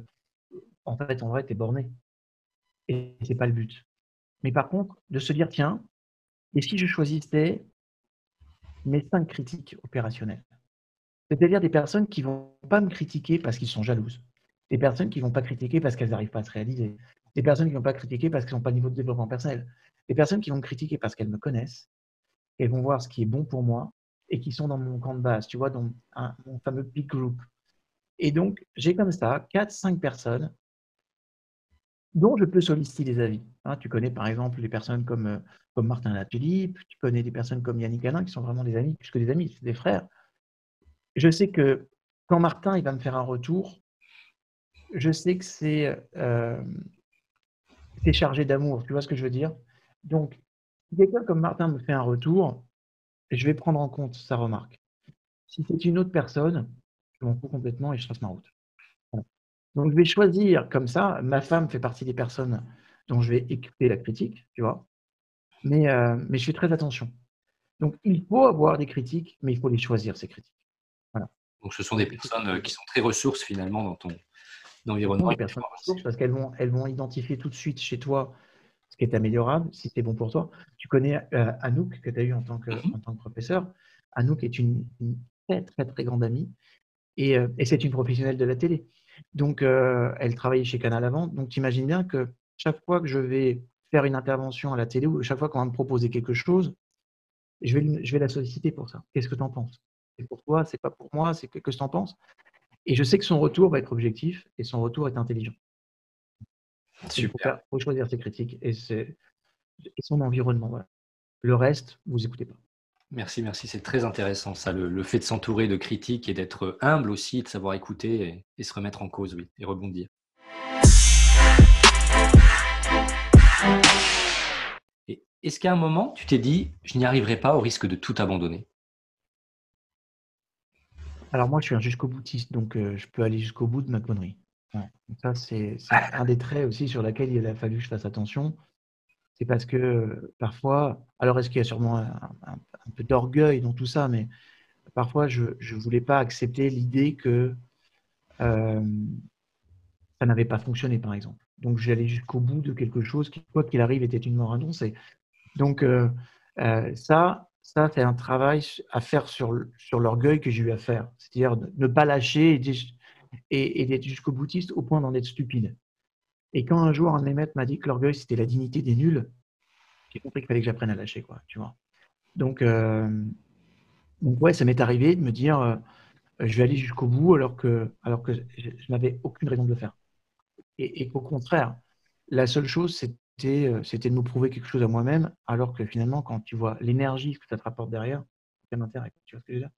Speaker 2: en fait, en vrai, tu es borné. Et ce n'est pas le but. Mais par contre, de se dire, tiens, et si je choisissais mes cinq critiques opérationnelles? C'est-à-dire des personnes qui ne vont pas me critiquer parce qu'ils sont jalouses. Des personnes qui ne vont pas critiquer parce qu'elles n'arrivent pas à se réaliser. Des personnes qui ne vont pas critiquer parce qu'elles n'ont pas de niveau de développement personnel. Des personnes qui vont me critiquer parce qu'elles me connaissent, elles vont voir ce qui est bon pour moi et qui sont dans mon camp de base, tu vois, dans mon fameux big group. Et donc, j'ai comme ça 4-5 personnes dont je peux solliciter des avis. Hein, tu connais par exemple des personnes comme, euh, comme Martin Latulippe, tu connais des personnes comme Yannick Alain qui sont vraiment des amis, plus que des amis, c'est des frères. Je sais que quand Martin il va me faire un retour, je sais que c'est euh, chargé d'amour, tu vois ce que je veux dire? Donc, si quelqu'un comme Martin me fait un retour, je vais prendre en compte sa remarque. Si c'est une autre personne, je m'en fous complètement et je trace ma route. Donc, je vais choisir comme ça. Ma femme fait partie des personnes dont je vais écouter la critique, tu vois. Mais, euh, mais je fais très attention. Donc, il faut avoir des critiques, mais il faut les choisir, ces critiques. Voilà.
Speaker 1: Donc, ce sont des personnes euh, qui sont très ressources finalement dans ton environnement.
Speaker 2: Des personnes ressources parce qu'elles vont, elles vont identifier tout de suite chez toi ce qui est améliorable, si c'est bon pour toi. Tu connais euh, Anouk, que tu as eu en tant que, mm-hmm. en tant que professeur. Anouk est une, très, très, très grande amie et, et c'est une professionnelle de la télé. Donc, euh, elle travaillait chez Canal avant. Donc, tu imagines bien que chaque fois que je vais faire une intervention à la télé ou chaque fois qu'on va me proposer quelque chose, je vais, je vais la solliciter pour ça. Qu'est-ce que tu en penses? C'est pour toi, c'est pas pour moi, c'est que, que tu en penses Et je sais que son retour va être objectif et son retour est intelligent.
Speaker 1: Super.
Speaker 2: Il faut, choisir ses critiques et, et son environnement. Le reste, vous écoutez pas.
Speaker 1: Merci, merci. C'est très intéressant, ça, le, fait de s'entourer de critiques et d'être humble aussi, de savoir écouter et, se remettre en cause, oui, et rebondir. Est-ce qu'à un moment, tu t'es dit, je n'y arriverai pas au risque de tout abandonner?
Speaker 2: Alors moi, je suis un jusqu'au boutiste, donc euh, je peux aller jusqu'au bout de ma connerie. Ça, c'est un des traits aussi sur lesquels il a fallu que je fasse attention c'est parce que parfois, alors est-ce qu'il y a sûrement un, peu d'orgueil dans tout ça, mais parfois je ne voulais pas accepter l'idée que ça n'avait pas fonctionné, par exemple. Donc j'allais jusqu'au bout de quelque chose qui, quoi qu'il arrive, était une mort annoncée. Donc ça, ça c'est un travail à faire sur, l'orgueil que j'ai eu à faire, c'est-à-dire ne pas lâcher et d'être jusqu'au boutiste au point d'en être stupide. Et quand un jour un de mes maîtres m'a dit que l'orgueil c'était la dignité des nuls, j'ai compris qu'il fallait que j'apprenne à lâcher, quoi, tu vois. Donc, euh, ouais, ça m'est arrivé de me dire, euh, je vais aller jusqu'au bout alors que, alors que je, n'avais aucune raison de le faire. Et, qu'au contraire, la seule chose c'était, euh, c'était de me prouver quelque chose à moi-même, alors que finalement, quand tu vois l'énergie que ça te rapporte derrière, ça m'intéresse. Tu vois ce que je veux dire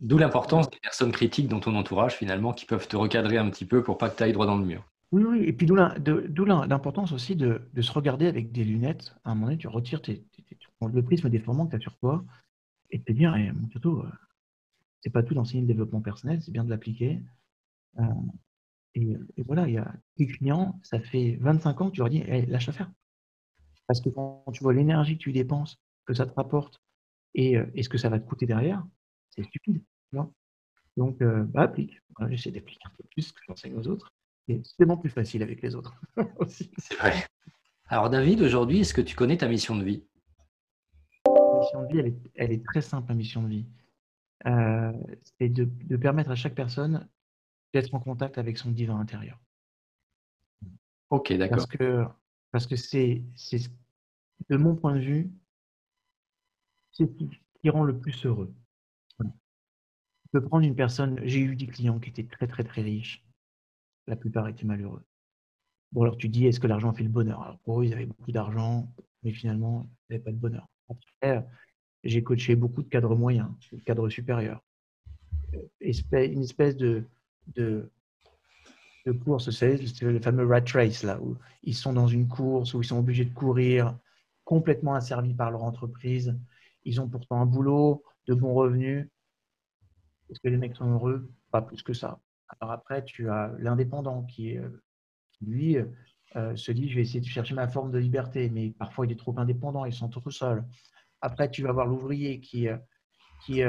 Speaker 1: D'où l'importance des personnes critiques dans ton entourage, finalement, qui peuvent te recadrer un petit peu pour pas que tu ailles droit dans le mur.
Speaker 2: Oui, oui, et puis d'où l'importance aussi de, se regarder avec des lunettes. À un moment donné, tu retires tes, le prisme déformant que tu as sur toi et te dire, eh, euh, c'est pas tout d'enseigner le développement personnel, c'est bien de l'appliquer. Euh, et, voilà, il y a des clients, ça fait 25 ans que tu leur dis, hey, lâche faire. Parce que quand tu vois l'énergie que tu dépenses, que ça te rapporte et, euh, ce que ça va te coûter derrière, c'est stupide. Donc, bah, applique. J'essaie d'appliquer un peu plus que j'enseigne aux autres. C'est tellement plus facile avec les autres aussi.
Speaker 1: C'est vrai. Alors David, aujourd'hui, est-ce que tu connais ta mission de vie?
Speaker 2: Ma mission de vie, elle est, très simple, ma mission de vie. Euh, c'est de, permettre à chaque personne d'être en contact avec son divin intérieur.
Speaker 1: Ok, d'accord.
Speaker 2: Parce que parce que c'est de mon point de vue, c'est ce qui rend le plus heureux. Je peux prendre une personne, j'ai eu des clients qui étaient très très très riches, la plupart étaient malheureux. Bon, alors tu dis, est-ce que l'argent fait le bonheur? Alors pour eux, ils avaient beaucoup d'argent, mais finalement, ils n'avaient pas de bonheur. Après, j'ai coaché beaucoup de cadres moyens, de cadres supérieurs. Une espèce de, de, de course, c'est le fameux rat race, là, où ils sont dans une course, où ils sont obligés de courir, complètement asservis par leur entreprise. Ils ont pourtant un boulot, de bons revenus. Est-ce que les mecs sont heureux? Pas plus que ça. Alors après, tu as l'indépendant qui, euh, lui, euh, se dit, je vais essayer de chercher ma forme de liberté, mais parfois il est trop indépendant, il se sent trop seul. Après, tu vas avoir l'ouvrier qui, euh, qui,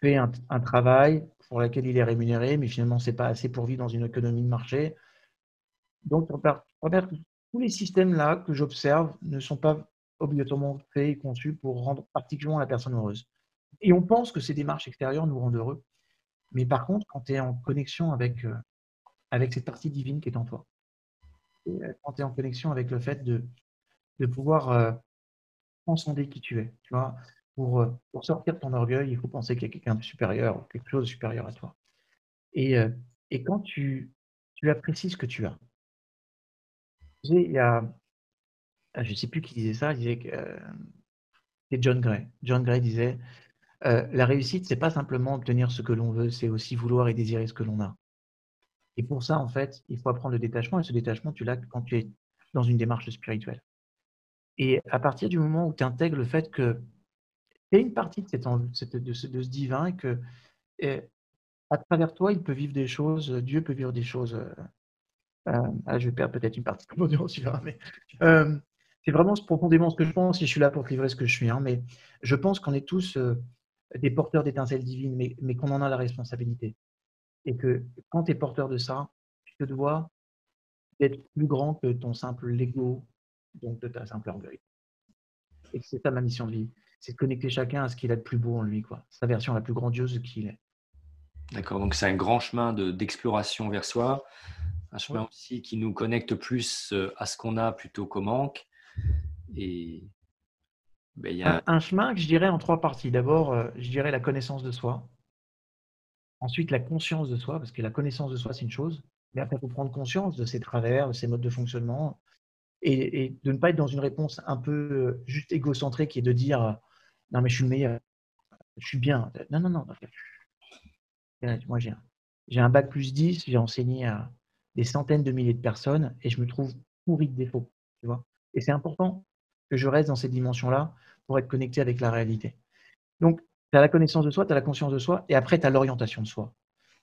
Speaker 2: fait un, travail pour lequel il est rémunéré, mais finalement, ce n'est pas assez pour vivre dans une économie de marché. Donc, tous les systèmes-là que j'observe ne sont pas obligatoirement faits et conçus pour rendre particulièrement la personne heureuse. Et on pense que ces démarches extérieures nous rendent heureux. Mais par contre, quand tu es en connexion avec, euh, avec cette partie divine qui est en toi, euh, quand tu es en connexion avec le fait de, de pouvoir euh, transcender qui tu es, tu vois, pour, pour sortir de ton orgueil, il faut penser qu'il y a quelqu'un de supérieur, quelque chose de supérieur à toi. Et, et quand tu, tu apprécies ce que tu as, il y a, ah, je ne sais plus qui disait ça, disait que c'est John Gray. John Gray disait la réussite, c'est pas simplement obtenir ce que l'on veut, c'est aussi vouloir et désirer ce que l'on a. Et pour ça, en fait, il faut apprendre le détachement, et ce détachement, tu l'as quand tu es dans une démarche spirituelle. Et à partir du moment où tu intègres le fait que tu es une partie de, cette, de, ce, divin et que à travers toi, il peut vivre des choses, Dieu peut vivre des choses. Ah, je vais perdre peut-être une partie c'est vraiment profondément ce que je pense, et je suis là pour te livrer ce que je suis. Hein, mais je pense qu'on est tous des porteurs d'étincelles divines, mais, mais qu'on en a la responsabilité. Et que quand tu es porteur de ça, tu te dois d'être plus grand que ton simple Lego, donc de ta simple orgueil. Et c'est ça ma mission de vie. C'est de connecter chacun à ce qu'il a de plus beau en lui, quoi. Sa version la plus grandiose de qui il est.
Speaker 1: D'accord, donc c'est un grand chemin d'exploration vers soi, un chemin aussi qui nous connecte plus euh, à ce qu'on a plutôt qu'au manque. Et
Speaker 2: ben, un, chemin que je dirais en trois parties. D'abord, euh, je dirais la connaissance de soi. Ensuite, la conscience de soi, parce que la connaissance de soi, c'est une chose. Mais après, il faut prendre conscience de ses travers, de ses modes de fonctionnement, et, de ne pas être dans une réponse un peu euh, juste égocentrée qui est de dire non mais je suis le meilleur, je suis bien. Non non non. Moi j'ai un, j'ai un bac plus 10, j'ai enseigné à des centaines de milliers de personnes et je me trouve pourri de défauts, tu vois. Et c'est important que je reste dans cette dimension-là pour être connecté avec la réalité. Donc, tu as la connaissance de soi, tu as la conscience de soi, et après, tu as l'orientation de soi.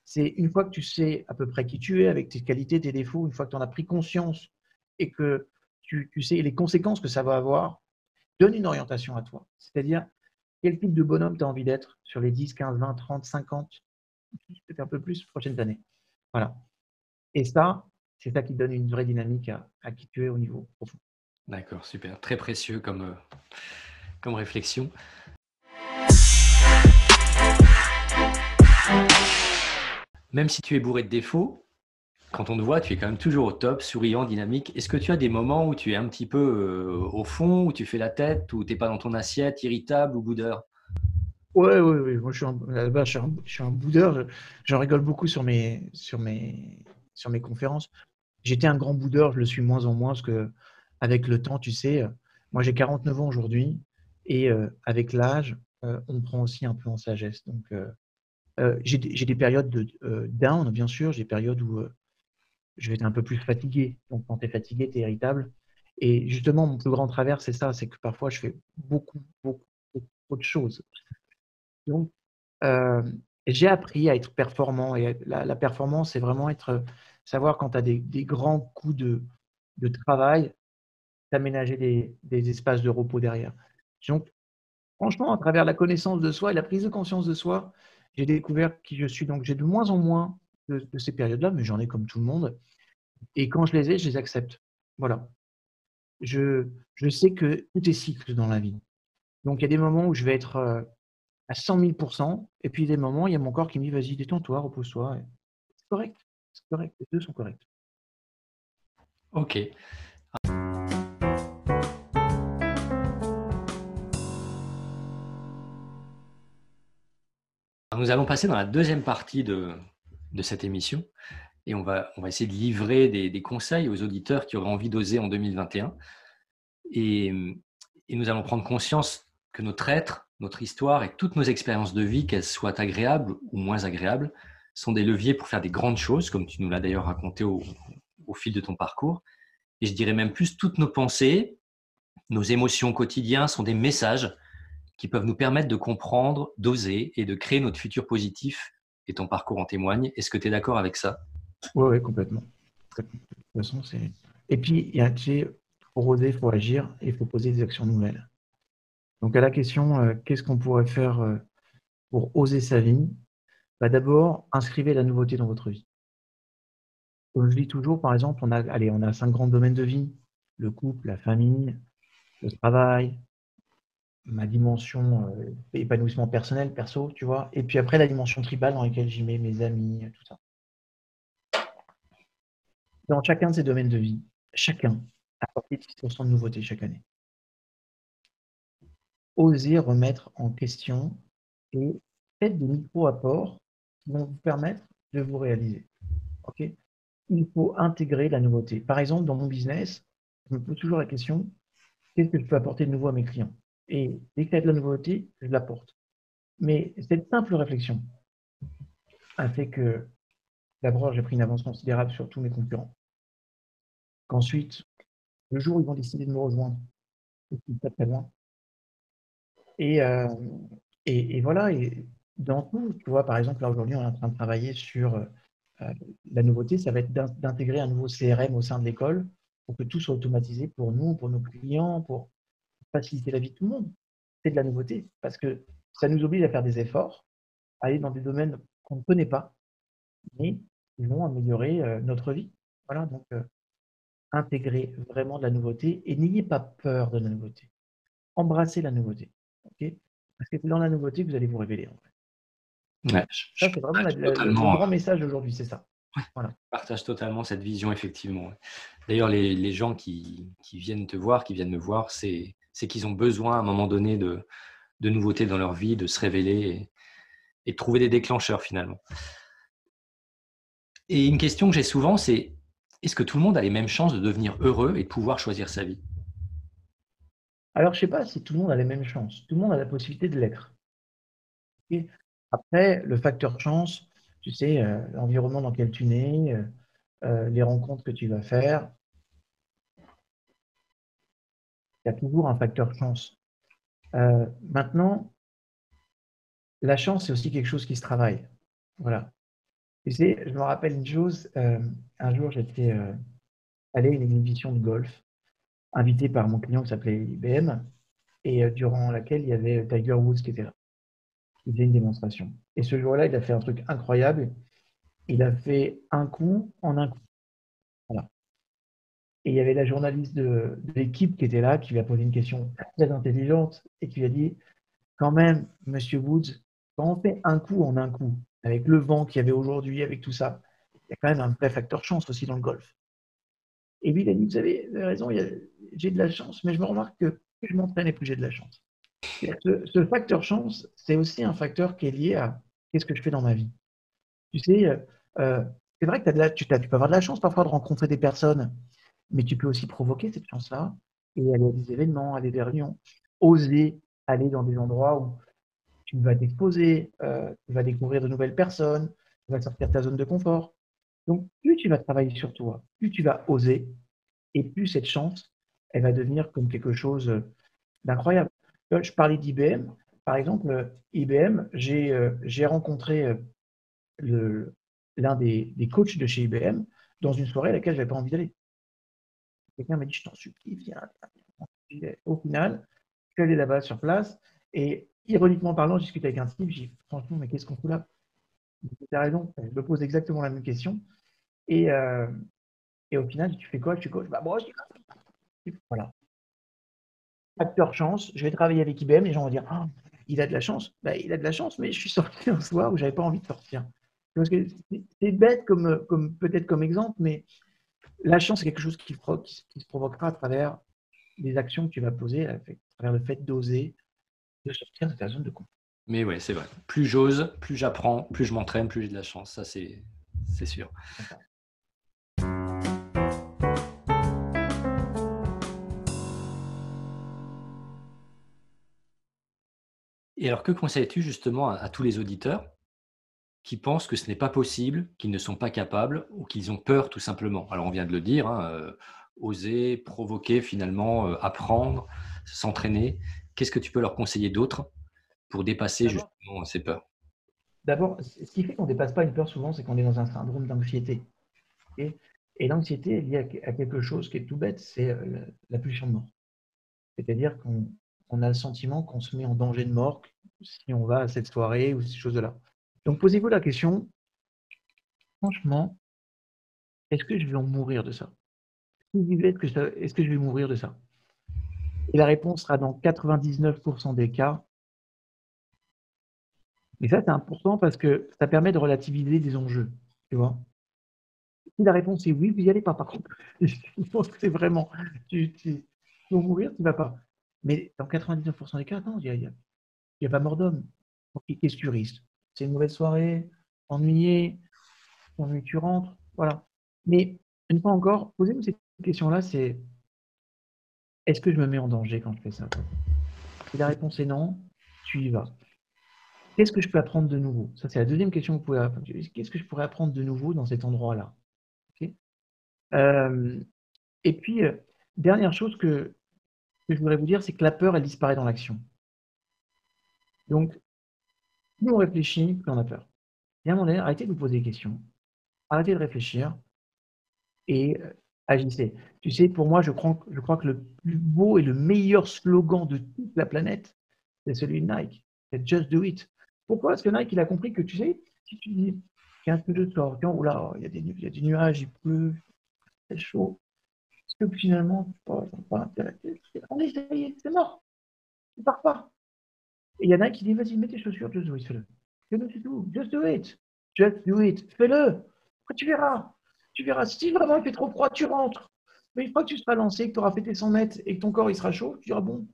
Speaker 2: C'est une fois que tu sais à peu près qui tu es, avec tes qualités, tes défauts, une fois que tu en as pris conscience et que tu, sais les conséquences que ça va avoir, donne une orientation à toi. C'est-à-dire, quel type de bonhomme tu as envie d'être sur les 10, 15, 20, 30, 50, peut-être un peu plus prochaines années. Voilà. Et ça, c'est ça qui donne une vraie dynamique à, qui tu es au niveau profond.
Speaker 1: D'accord, super. Très précieux comme, euh, comme réflexion. Même si tu es bourré de défauts, quand on te voit, tu es quand même toujours au top, souriant, dynamique. Est-ce que tu as des moments où tu es un petit peu euh, au fond, où tu fais la tête, où tu n'es pas dans ton assiette, irritable ou boudeur?
Speaker 2: Ouais, ouais, ouais. Moi, je suis un, je suis un, boudeur. J'en rigole beaucoup sur mes, sur mes, sur mes conférences. J'étais un grand boudeur, je le suis moins en moins parce que, avec le temps, tu sais, moi j'ai 49 ans aujourd'hui et euh, avec l'âge, euh, on prend aussi un peu en sagesse. Donc, j'ai des périodes de down, bien sûr, j'ai des périodes où je vais être un peu plus fatigué. Donc, quand tu es fatigué, tu es irritable. Et justement, mon plus grand travers, c'est ça, c'est que parfois, je fais beaucoup, beaucoup, beaucoup de choses. Donc, euh, j'ai appris à être performant. Et la, performance, c'est vraiment être, savoir quand tu as des, grands coups de travail, d'aménager des, espaces de repos derrière. Donc, franchement, à travers la connaissance de soi et la prise de conscience de soi, j'ai découvert qui je suis. Donc, j'ai de moins en moins de, ces périodes-là, mais j'en ai comme tout le monde. Et quand je les ai, je les accepte. Voilà. Je, je sais que tout est cycle dans la vie. Donc, il y a des moments où je vais être euh, à 100 000% et puis des moments, il y a mon corps qui me dit vas-y, détends-toi, repose-toi. C'est correct. C'est correct. Les deux sont corrects.
Speaker 1: Ok. Nous allons passer dans la deuxième partie de, cette émission. Et on va, essayer de livrer des, conseils aux auditeurs qui auraient envie d'oser en 2021. Et, nous allons prendre conscience que notre être, notre histoire et toutes nos expériences de vie, qu'elles soient agréables ou moins agréables, sont des leviers pour faire des grandes choses, comme tu nous l'as d'ailleurs raconté au fil de ton parcours. Et je dirais même plus, toutes nos pensées, nos émotions quotidiennes sont des messages qui peuvent nous permettre de comprendre, d'oser et de créer notre futur positif et ton parcours en témoigne. Est-ce que tu es d'accord avec ça?
Speaker 2: Oui, ouais, complètement. De toute façon, c'est. Et puis, il y a, pour oser, il faut agir et il faut poser des actions nouvelles. Donc, à la question, euh, qu'est-ce qu'on pourrait faire euh, pour oser sa vie? Bah, D'abord, inscrivez la nouveauté dans votre vie. Comme je dis toujours, par exemple, on a, allez, on a cinq grands domaines de vie le couple, la famille, le travail, ma dimension euh, épanouissement personnel, perso, tu vois. Et puis après, la dimension tribale dans laquelle j'y mets mes amis, tout ça. Dans chacun de ces domaines de vie, chacun apporter 10% de nouveauté chaque année. Oser remettre en question et faites des micro-apports qui vont vous permettre de vous réaliser. Il faut intégrer la nouveauté. Par exemple, dans mon business, je me pose toujours la question, qu'est-ce que je peux apporter de nouveau à mes clients? Et dès qu'il y a de la nouveauté, je l'apporte. Mais cette simple réflexion a fait que d'abord, j'ai pris une avance considérable sur tous mes concurrents. Qu'ensuite, le jour où ils vont décider de me rejoindre, ils pas très loin. Et, euh, et, voilà, dans tout, tu vois, par exemple, là aujourd'hui, on est en train de travailler sur euh, la nouveauté, ça va être d'intégrer un nouveau CRM au sein de l'école pour que tout soit automatisé pour nous, pour nos clients, pour faciliter la vie de tout le monde. C'est de la nouveauté parce que ça nous oblige à faire des efforts, à aller dans des domaines qu'on ne connaît pas, mais qui vont améliorer euh, notre vie. Voilà, donc euh, intégrer vraiment de la nouveauté et n'ayez pas peur de la nouveauté. Embrassez la nouveauté. Parce que c'est dans la nouveauté que vous allez vous révéler. En fait. ça, c'est vraiment le grand message d'aujourd'hui, c'est ça.
Speaker 1: Voilà. Je partage totalement cette vision, effectivement. D'ailleurs, les, gens qui, viennent te voir, qui viennent me voir, c'est qu'ils ont besoin à un moment donné de, nouveautés dans leur vie, de se révéler et, de trouver des déclencheurs finalement. Et une question que j'ai souvent, c'est est-ce que tout le monde a les mêmes chances de devenir heureux et de pouvoir choisir sa vie?
Speaker 2: Alors, je ne sais pas si tout le monde a les mêmes chances. Tout le monde a la possibilité de l'être. Après, le facteur chance, tu sais, euh, l'environnement dans lequel tu nais, euh, euh, les rencontres que tu vas faire. Il y a toujours un facteur chance. maintenant, la chance, c'est aussi quelque chose qui se travaille. Voilà. Tu sais, je me rappelle une chose. un jour, j'étais allé à une émission de golf, invité par mon client qui s'appelait IBM, et durant laquelle il y avait Tiger Woods qui était là il faisait une démonstration. Et ce jour-là, il a fait un truc incroyable. Il a fait un coup en un coup. Et il y avait la journaliste de, l'équipe qui était là, qui lui a posé une question très intelligente et qui lui a dit Quand même, monsieur Woods, quand on fait un coup en un coup, avec le vent qu'il y avait aujourd'hui, avec tout ça, il y a quand même un vrai facteur chance aussi dans le golf. Et lui, il a dit Vous avez raison, j'ai de la chance, mais je me remarque que plus je m'entraîne et plus j'ai de la chance. Ce, facteur chance, c'est aussi un facteur qui est lié à qu'est-ce que je fais dans ma vie. Tu sais, euh, euh, c'est vrai que tu, peux avoir de la chance parfois de rencontrer des personnes, mais tu peux aussi provoquer cette chance-là et aller à des événements, aller des réunions, oser aller dans des endroits où tu vas t'exposer, euh, tu vas découvrir de nouvelles personnes, tu vas sortir de ta zone de confort. Donc, plus tu vas travailler sur toi, plus tu vas oser, et plus cette chance, elle va devenir comme quelque chose d'incroyable. Je parlais d'IBM. Par exemple, IBM, j'ai euh, rencontré euh, l'un des, coachs de chez IBM dans une soirée à laquelle je n'avais pas envie d'aller. Quelqu'un m'a dit, je t'en supplie, viens. Au final, je suis allé là-bas sur place et ironiquement parlant, je discutais avec un type, j'ai dit, franchement, mais qu'est-ce qu'on fout là? Tu as raison, je me pose exactement la même question. Et, euh, et au final, tu fais quoi? Je suis coach. Bah, moi, je voilà facteur chance, je vais travailler avec IBM, les gens vont dire ah, il a de la chance. Ben, il a de la chance, mais je suis sorti un soir où j'avais pas envie de sortir. Parce que c'est bête comme, comme peut-être comme exemple, mais la chance, c'est quelque chose qui, se provoquera à travers les actions que tu vas poser, à travers le fait d'oser, de sortir de ta zone de confort.
Speaker 1: Mais oui, c'est vrai. Plus j'ose, plus j'apprends, plus je m'entraîne, plus j'ai de la chance. Ça, c'est sûr. Et alors, que conseilles-tu justement à, tous les auditeurs qui pensent que ce n'est pas possible, qu'ils ne sont pas capables ou qu'ils ont peur tout simplement Alors, on vient de le dire, hein, euh, oser, provoquer finalement, euh, apprendre, s'entraîner. Qu'est-ce que tu peux leur conseiller d'autre pour dépasser justement ces peurs?
Speaker 2: D'abord, ce qui fait qu'on ne dépasse pas une peur souvent, c'est qu'on est dans un syndrome d'anxiété. Et, l'anxiété est liée à, quelque chose qui est tout bête, c'est euh, la pulsion de mort. C'est-à-dire qu'on on a le sentiment qu'on se met en danger de mort si on va à cette soirée ou ces choses-là. Donc posez-vous la question, franchement, est-ce que je vais en mourir de ça? Est-ce que je vais mourir de ça? Et la réponse sera dans 99% des cas. Et ça, c'est important parce que ça permet de relativiser des enjeux. Tu vois? Si la réponse est oui, vous n'y allez pas par contre. Je pense que c'est vraiment, tu, tu, tu mourir, tu ne vas pas. Mais dans 99% des cas, non, il n'y a, a, pas mort d'homme. Qu'est-ce que tu risques C'est une mauvaise soirée, ennuyé, ennuyé, tu rentres, voilà. Mais une fois encore, posez-vous cette question-là, c'est est-ce que je me mets en danger quand je fais ça? Si la réponse est non, tu y vas. Qu'est-ce que je peux apprendre de nouveau? Ça, c'est la deuxième question que vous pouvez. Qu'est-ce que je pourrais apprendre de nouveau dans cet endroit-là? Euh, Et puis, euh, dernière chose que, que je voudrais vous dire, c'est que la peur, elle disparaît dans l'action. Donc, Plus on réfléchit, plus on a peur. Un moment donné, arrêtez de vous poser des questions. Arrêtez de réfléchir et euh, agissez. Tu sais, pour moi, je crois, que le plus beau et le meilleur slogan de toute la planète, c'est celui de Nike. C'est Just Do It. Pourquoi? Parce que Nike, il a compris que, tu sais, si tu dis, tiens, que je sors, tiens, là, il y, a des, il y a des nuages, il pleut, c'est chaud. Est-ce que finalement, tu ça y est, c'est mort. Tu pars pas. Et il y en a qui dit, vas-y, mets tes chaussures, just do it, fais-le. Just do it. Just do it. Fais-le. Après, tu verras. Tu verras. Si vraiment il fait trop froid, tu rentres. Mais une fois que tu seras lancé, que tu auras fait tes 100 mètres et que ton corps il sera chaud, tu diras, bon,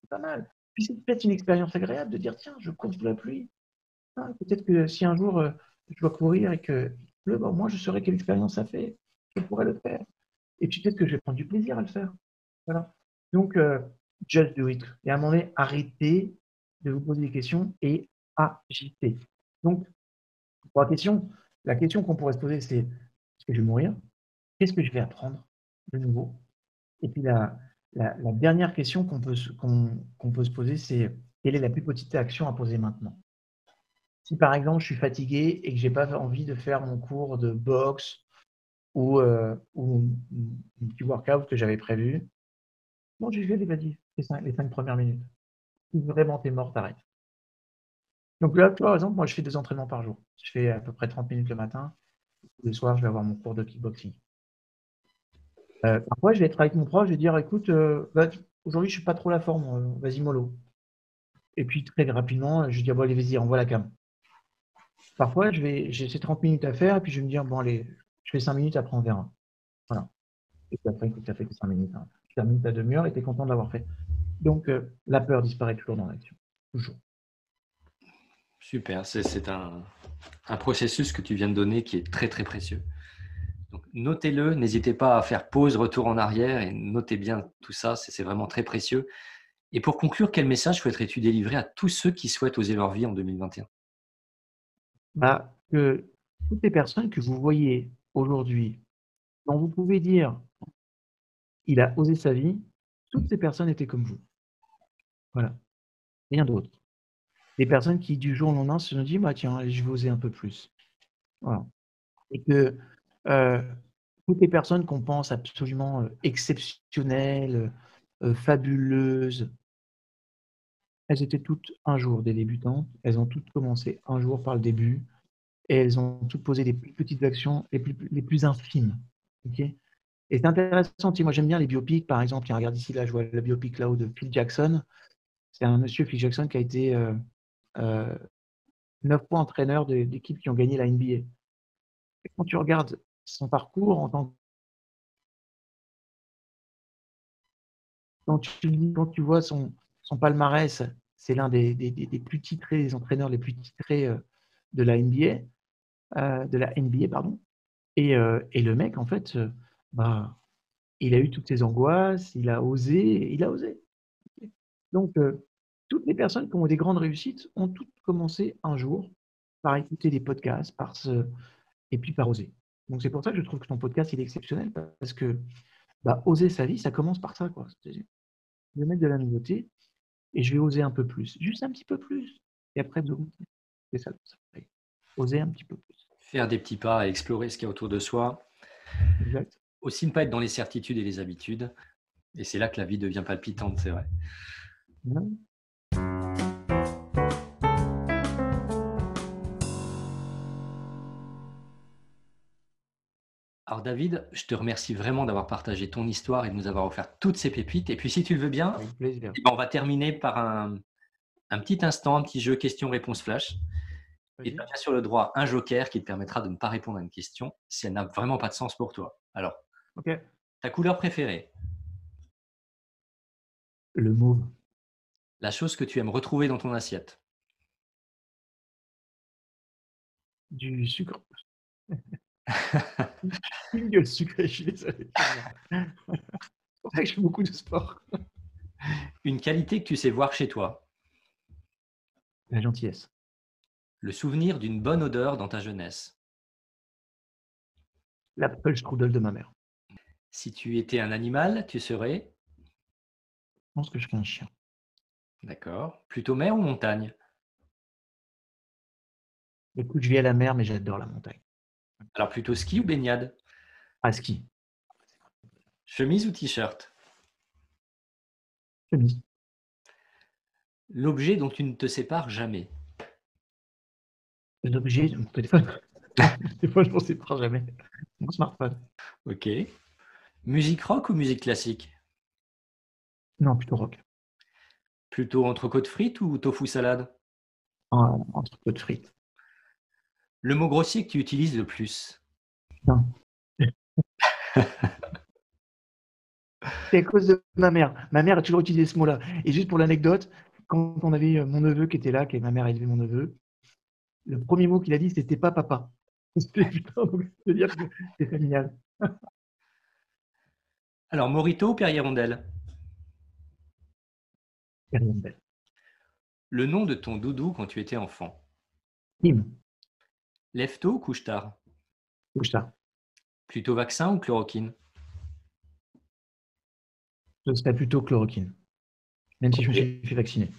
Speaker 2: c'est pas mal. Puis c'est peut-être une expérience agréable de dire, tiens, je cours sous la pluie. Ah, peut-être que si un jour euh, je dois courir et que pleut, bah, moi je saurai quelle expérience ça fait. Je pourrais le faire. Et puis peut-être que je vais prendre du plaisir à le faire. Voilà. Donc, euh, just do it. Et à un moment donné, arrêtez de vous poser des questions et agissez. Donc, la question, la question qu'on pourrait se poser, c'est est-ce que je vais mourir? Qu'est-ce que je vais apprendre de nouveau? Et puis la, dernière question qu'on peut, qu'on peut se poser, c'est quelle est la plus petite action à poser maintenant? Si par exemple je suis fatigué et que je n'ai pas envie de faire mon cours de boxe ou, euh, ou un petit workout que j'avais prévu, bon, je vais, les cinq, les cinq premières minutes. Si vraiment t'es mort, t'arrêtes. Donc là, par exemple, moi je fais deux entraînements par jour. Je fais à peu près 30 minutes le matin. Le soir, je vais avoir mon cours de kickboxing. Euh, parfois, je vais être avec mon proche, je vais dire écoute, euh, bah, aujourd'hui, je suis pas trop la forme, euh, vas-y, mollo. Et puis, très rapidement, je dis bon, allez, vas-y, envoie la cam. Parfois, je vais, j'ai ces 30 minutes à faire, et puis je vais me dire bon, allez, je fais 5 minutes, après on verra. Voilà. Et puis après, écoute, ça fait que 5 minutes. Hein. Tu termines ta demi-heure et tu es content d'avoir fait. Donc, la peur disparaît toujours dans l'action. Toujours.
Speaker 1: Super, c'est un, un processus que tu viens de donner qui est très, très précieux notez-le, n'hésitez pas à faire pause, retour en arrière et notez bien tout ça, c'est vraiment très précieux. Et pour conclure, quel message souhaiterais-tu délivrer à tous ceux qui souhaitent oser leur vie en 2021
Speaker 2: bah, que Toutes les personnes que vous voyez aujourd'hui, dont vous pouvez dire il a osé sa vie, toutes ces personnes étaient comme vous. Voilà. Rien d'autre. Des personnes qui, du jour au lendemain, se sont dit bah, tiens, je vais oser un peu plus. Voilà. Et que euh, toutes les personnes qu'on pense absolument euh, exceptionnelles, euh, fabuleuses, elles étaient toutes un jour des débutantes. Elles ont toutes commencé un jour par le début et elles ont toutes posé les plus petites actions les plus, infimes. Et c'est intéressant. Moi, j'aime bien les biopics. Par exemple, regarde ici, là, je vois le biopic là-haut de Phil Jackson. C'est un monsieur, Phil Jackson, qui a été neuf fois entraîneur d'équipes qui ont gagné la NBA. Quand tu regardes son parcours en tant que quand tu, quand tu vois son, palmarès, c'est l'un des, plus titrés, des entraîneurs les plus titrés euh, de la NBA, euh, de la NBA pardon. Euh, et, le mec, en fait, bah, il a eu toutes ses angoisses, il a osé, il a osé. Donc, toutes les personnes qui ont des grandes réussites ont toutes commencé un jour par écouter des podcasts, par et puis par oser. Donc c'est pour ça que je trouve que ton podcast il est exceptionnel parce que bah, oser sa vie, ça commence par ça. Quoi. Je vais mettre de la nouveauté et je vais oser un peu plus, juste un petit peu plus. Et après, c'est ça. Oser un petit peu plus.
Speaker 1: Faire des petits pas, explorer ce qu'il y a autour de soi.
Speaker 2: Exact.
Speaker 1: Aussi ne pas être dans les certitudes et les habitudes. Et c'est là que la vie devient palpitante, c'est vrai. Alors David, je te remercie vraiment d'avoir partagé ton histoire et de nous avoir offert toutes ces pépites. Et puis si tu le veux bien, eh ben, on va terminer par un, petit instant, un petit jeu question-réponse flash. Et tu as bien sûr le droit un joker qui te permettra de ne pas répondre à une question si elle n'a vraiment pas de sens pour toi. Alors, ta couleur préférée?
Speaker 2: Le mauve.
Speaker 1: La chose que tu aimes retrouver dans ton assiette?
Speaker 2: Du sucre. Une gueule sucrée, je suis désolé. C'est pour ça que je fais beaucoup de sport.
Speaker 1: Une qualité que tu sais voir chez toi?
Speaker 2: La gentillesse.
Speaker 1: Le souvenir d'une bonne odeur dans ta jeunesse?
Speaker 2: L'apple strudel de ma mère.
Speaker 1: Si tu étais un animal, tu serais?
Speaker 2: Je pense que je serais un chien.
Speaker 1: D'accord. Plutôt mer ou montagne?
Speaker 2: Écoute, je vis à la mer, mais j'adore la montagne.
Speaker 1: Alors plutôt ski ou baignade?
Speaker 2: À ski.
Speaker 1: Chemise ou t-shirt?
Speaker 2: Chemise.
Speaker 1: L'objet dont tu ne te sépares jamais?
Speaker 2: L'objet de mon téléphone. Des fois, je m'en sépare jamais. Mon smartphone.
Speaker 1: Ok. Musique rock ou musique classique?
Speaker 2: Non, plutôt rock.
Speaker 1: Plutôt entrecôte frites ou tofu salade?
Speaker 2: En, entre de frites.
Speaker 1: Le mot grossier que tu utilises le plus?
Speaker 2: Non. C'est à cause de ma mère. Ma mère a toujours utilisé ce mot-là. Et juste pour l'anecdote, quand on avait euh, mon neveu qui était là, que ma mère a élevé mon neveu, le premier mot qu'il a dit, c'était pas papa. C'était putain, c'est familial.
Speaker 1: Alors, Morito ou Pierre-Hirondelle
Speaker 2: belle.
Speaker 1: Le nom de ton doudou quand tu étais enfant
Speaker 2: Tim,
Speaker 1: Lève tôt ou couche tard
Speaker 2: couche ça.
Speaker 1: Plutôt vaccin ou chloroquine
Speaker 2: Ce serait plutôt chloroquine. Même si je me suis fait vacciner.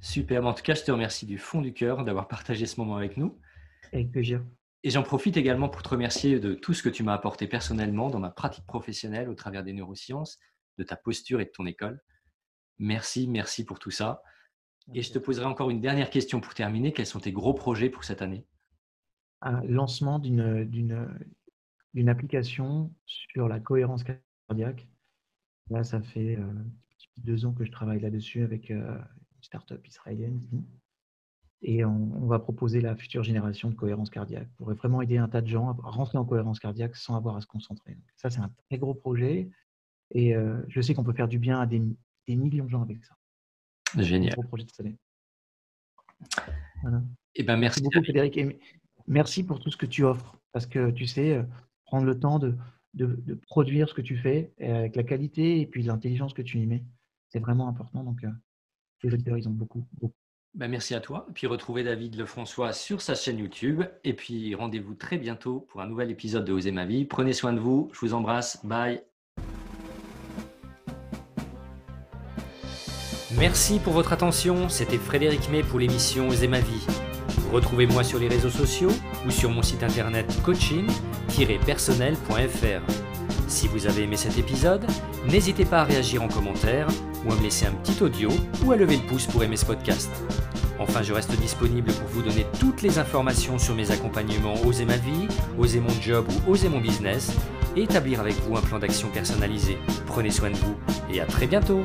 Speaker 1: Super, en tout cas, je te remercie du fond du cœur d'avoir partagé ce moment avec nous.
Speaker 2: Avec plaisir.
Speaker 1: Et j'en profite également pour te remercier de tout ce que tu m'as apporté personnellement dans ma pratique professionnelle au travers des neurosciences, de ta posture et de ton école. Merci, merci pour tout ça. Et je te poserai encore une dernière question pour terminer. Quels sont tes gros projets pour cette année?
Speaker 2: Un lancement d'une application sur la cohérence cardiaque. Là, ça fait euh, deux ans que je travaille là-dessus avec euh, une start-up israélienne. Et on, on va proposer la future génération de cohérence cardiaque pour vraiment aider un tas de gens à rentrer en cohérence cardiaque sans avoir à se concentrer. Donc, ça, c'est un très gros projet. Et euh, je sais qu'on peut faire du bien à des, des millions de gens avec ça. C'est un
Speaker 1: Génial.
Speaker 2: gros projet de cette année. Voilà.
Speaker 1: Eh ben, merci.
Speaker 2: Merci beaucoup, Frédéric. Et merci pour tout ce que tu offres. Parce que tu sais, euh, prendre le temps de, de- de produire ce que tu fais euh, avec la qualité et puis l'intelligence que tu y mets, c'est vraiment important. Donc, les auditeurs, ils ont beaucoup, beaucoup.
Speaker 1: Ben, merci à toi. Puis retrouvez David Lefrançois sur sa chaîne YouTube. Et puis rendez-vous très bientôt pour un nouvel épisode de Oser ma vie. Prenez soin de vous. Je vous embrasse. Bye. Merci pour votre attention. C'était Frédéric May pour l'émission Oser ma vie. Retrouvez-moi sur les réseaux sociaux ou sur mon site internet coaching-personnel.fr. Si vous avez aimé cet épisode, n'hésitez pas à réagir en commentaire à me laisser un petit audio ou à lever le pouce pour aimer ce podcast. Enfin, je reste disponible pour vous donner toutes les informations sur mes accompagnements Oser ma vie, Oser mon job ou Oser mon business et établir avec vous un plan d'action personnalisé. Prenez soin de vous et à très bientôt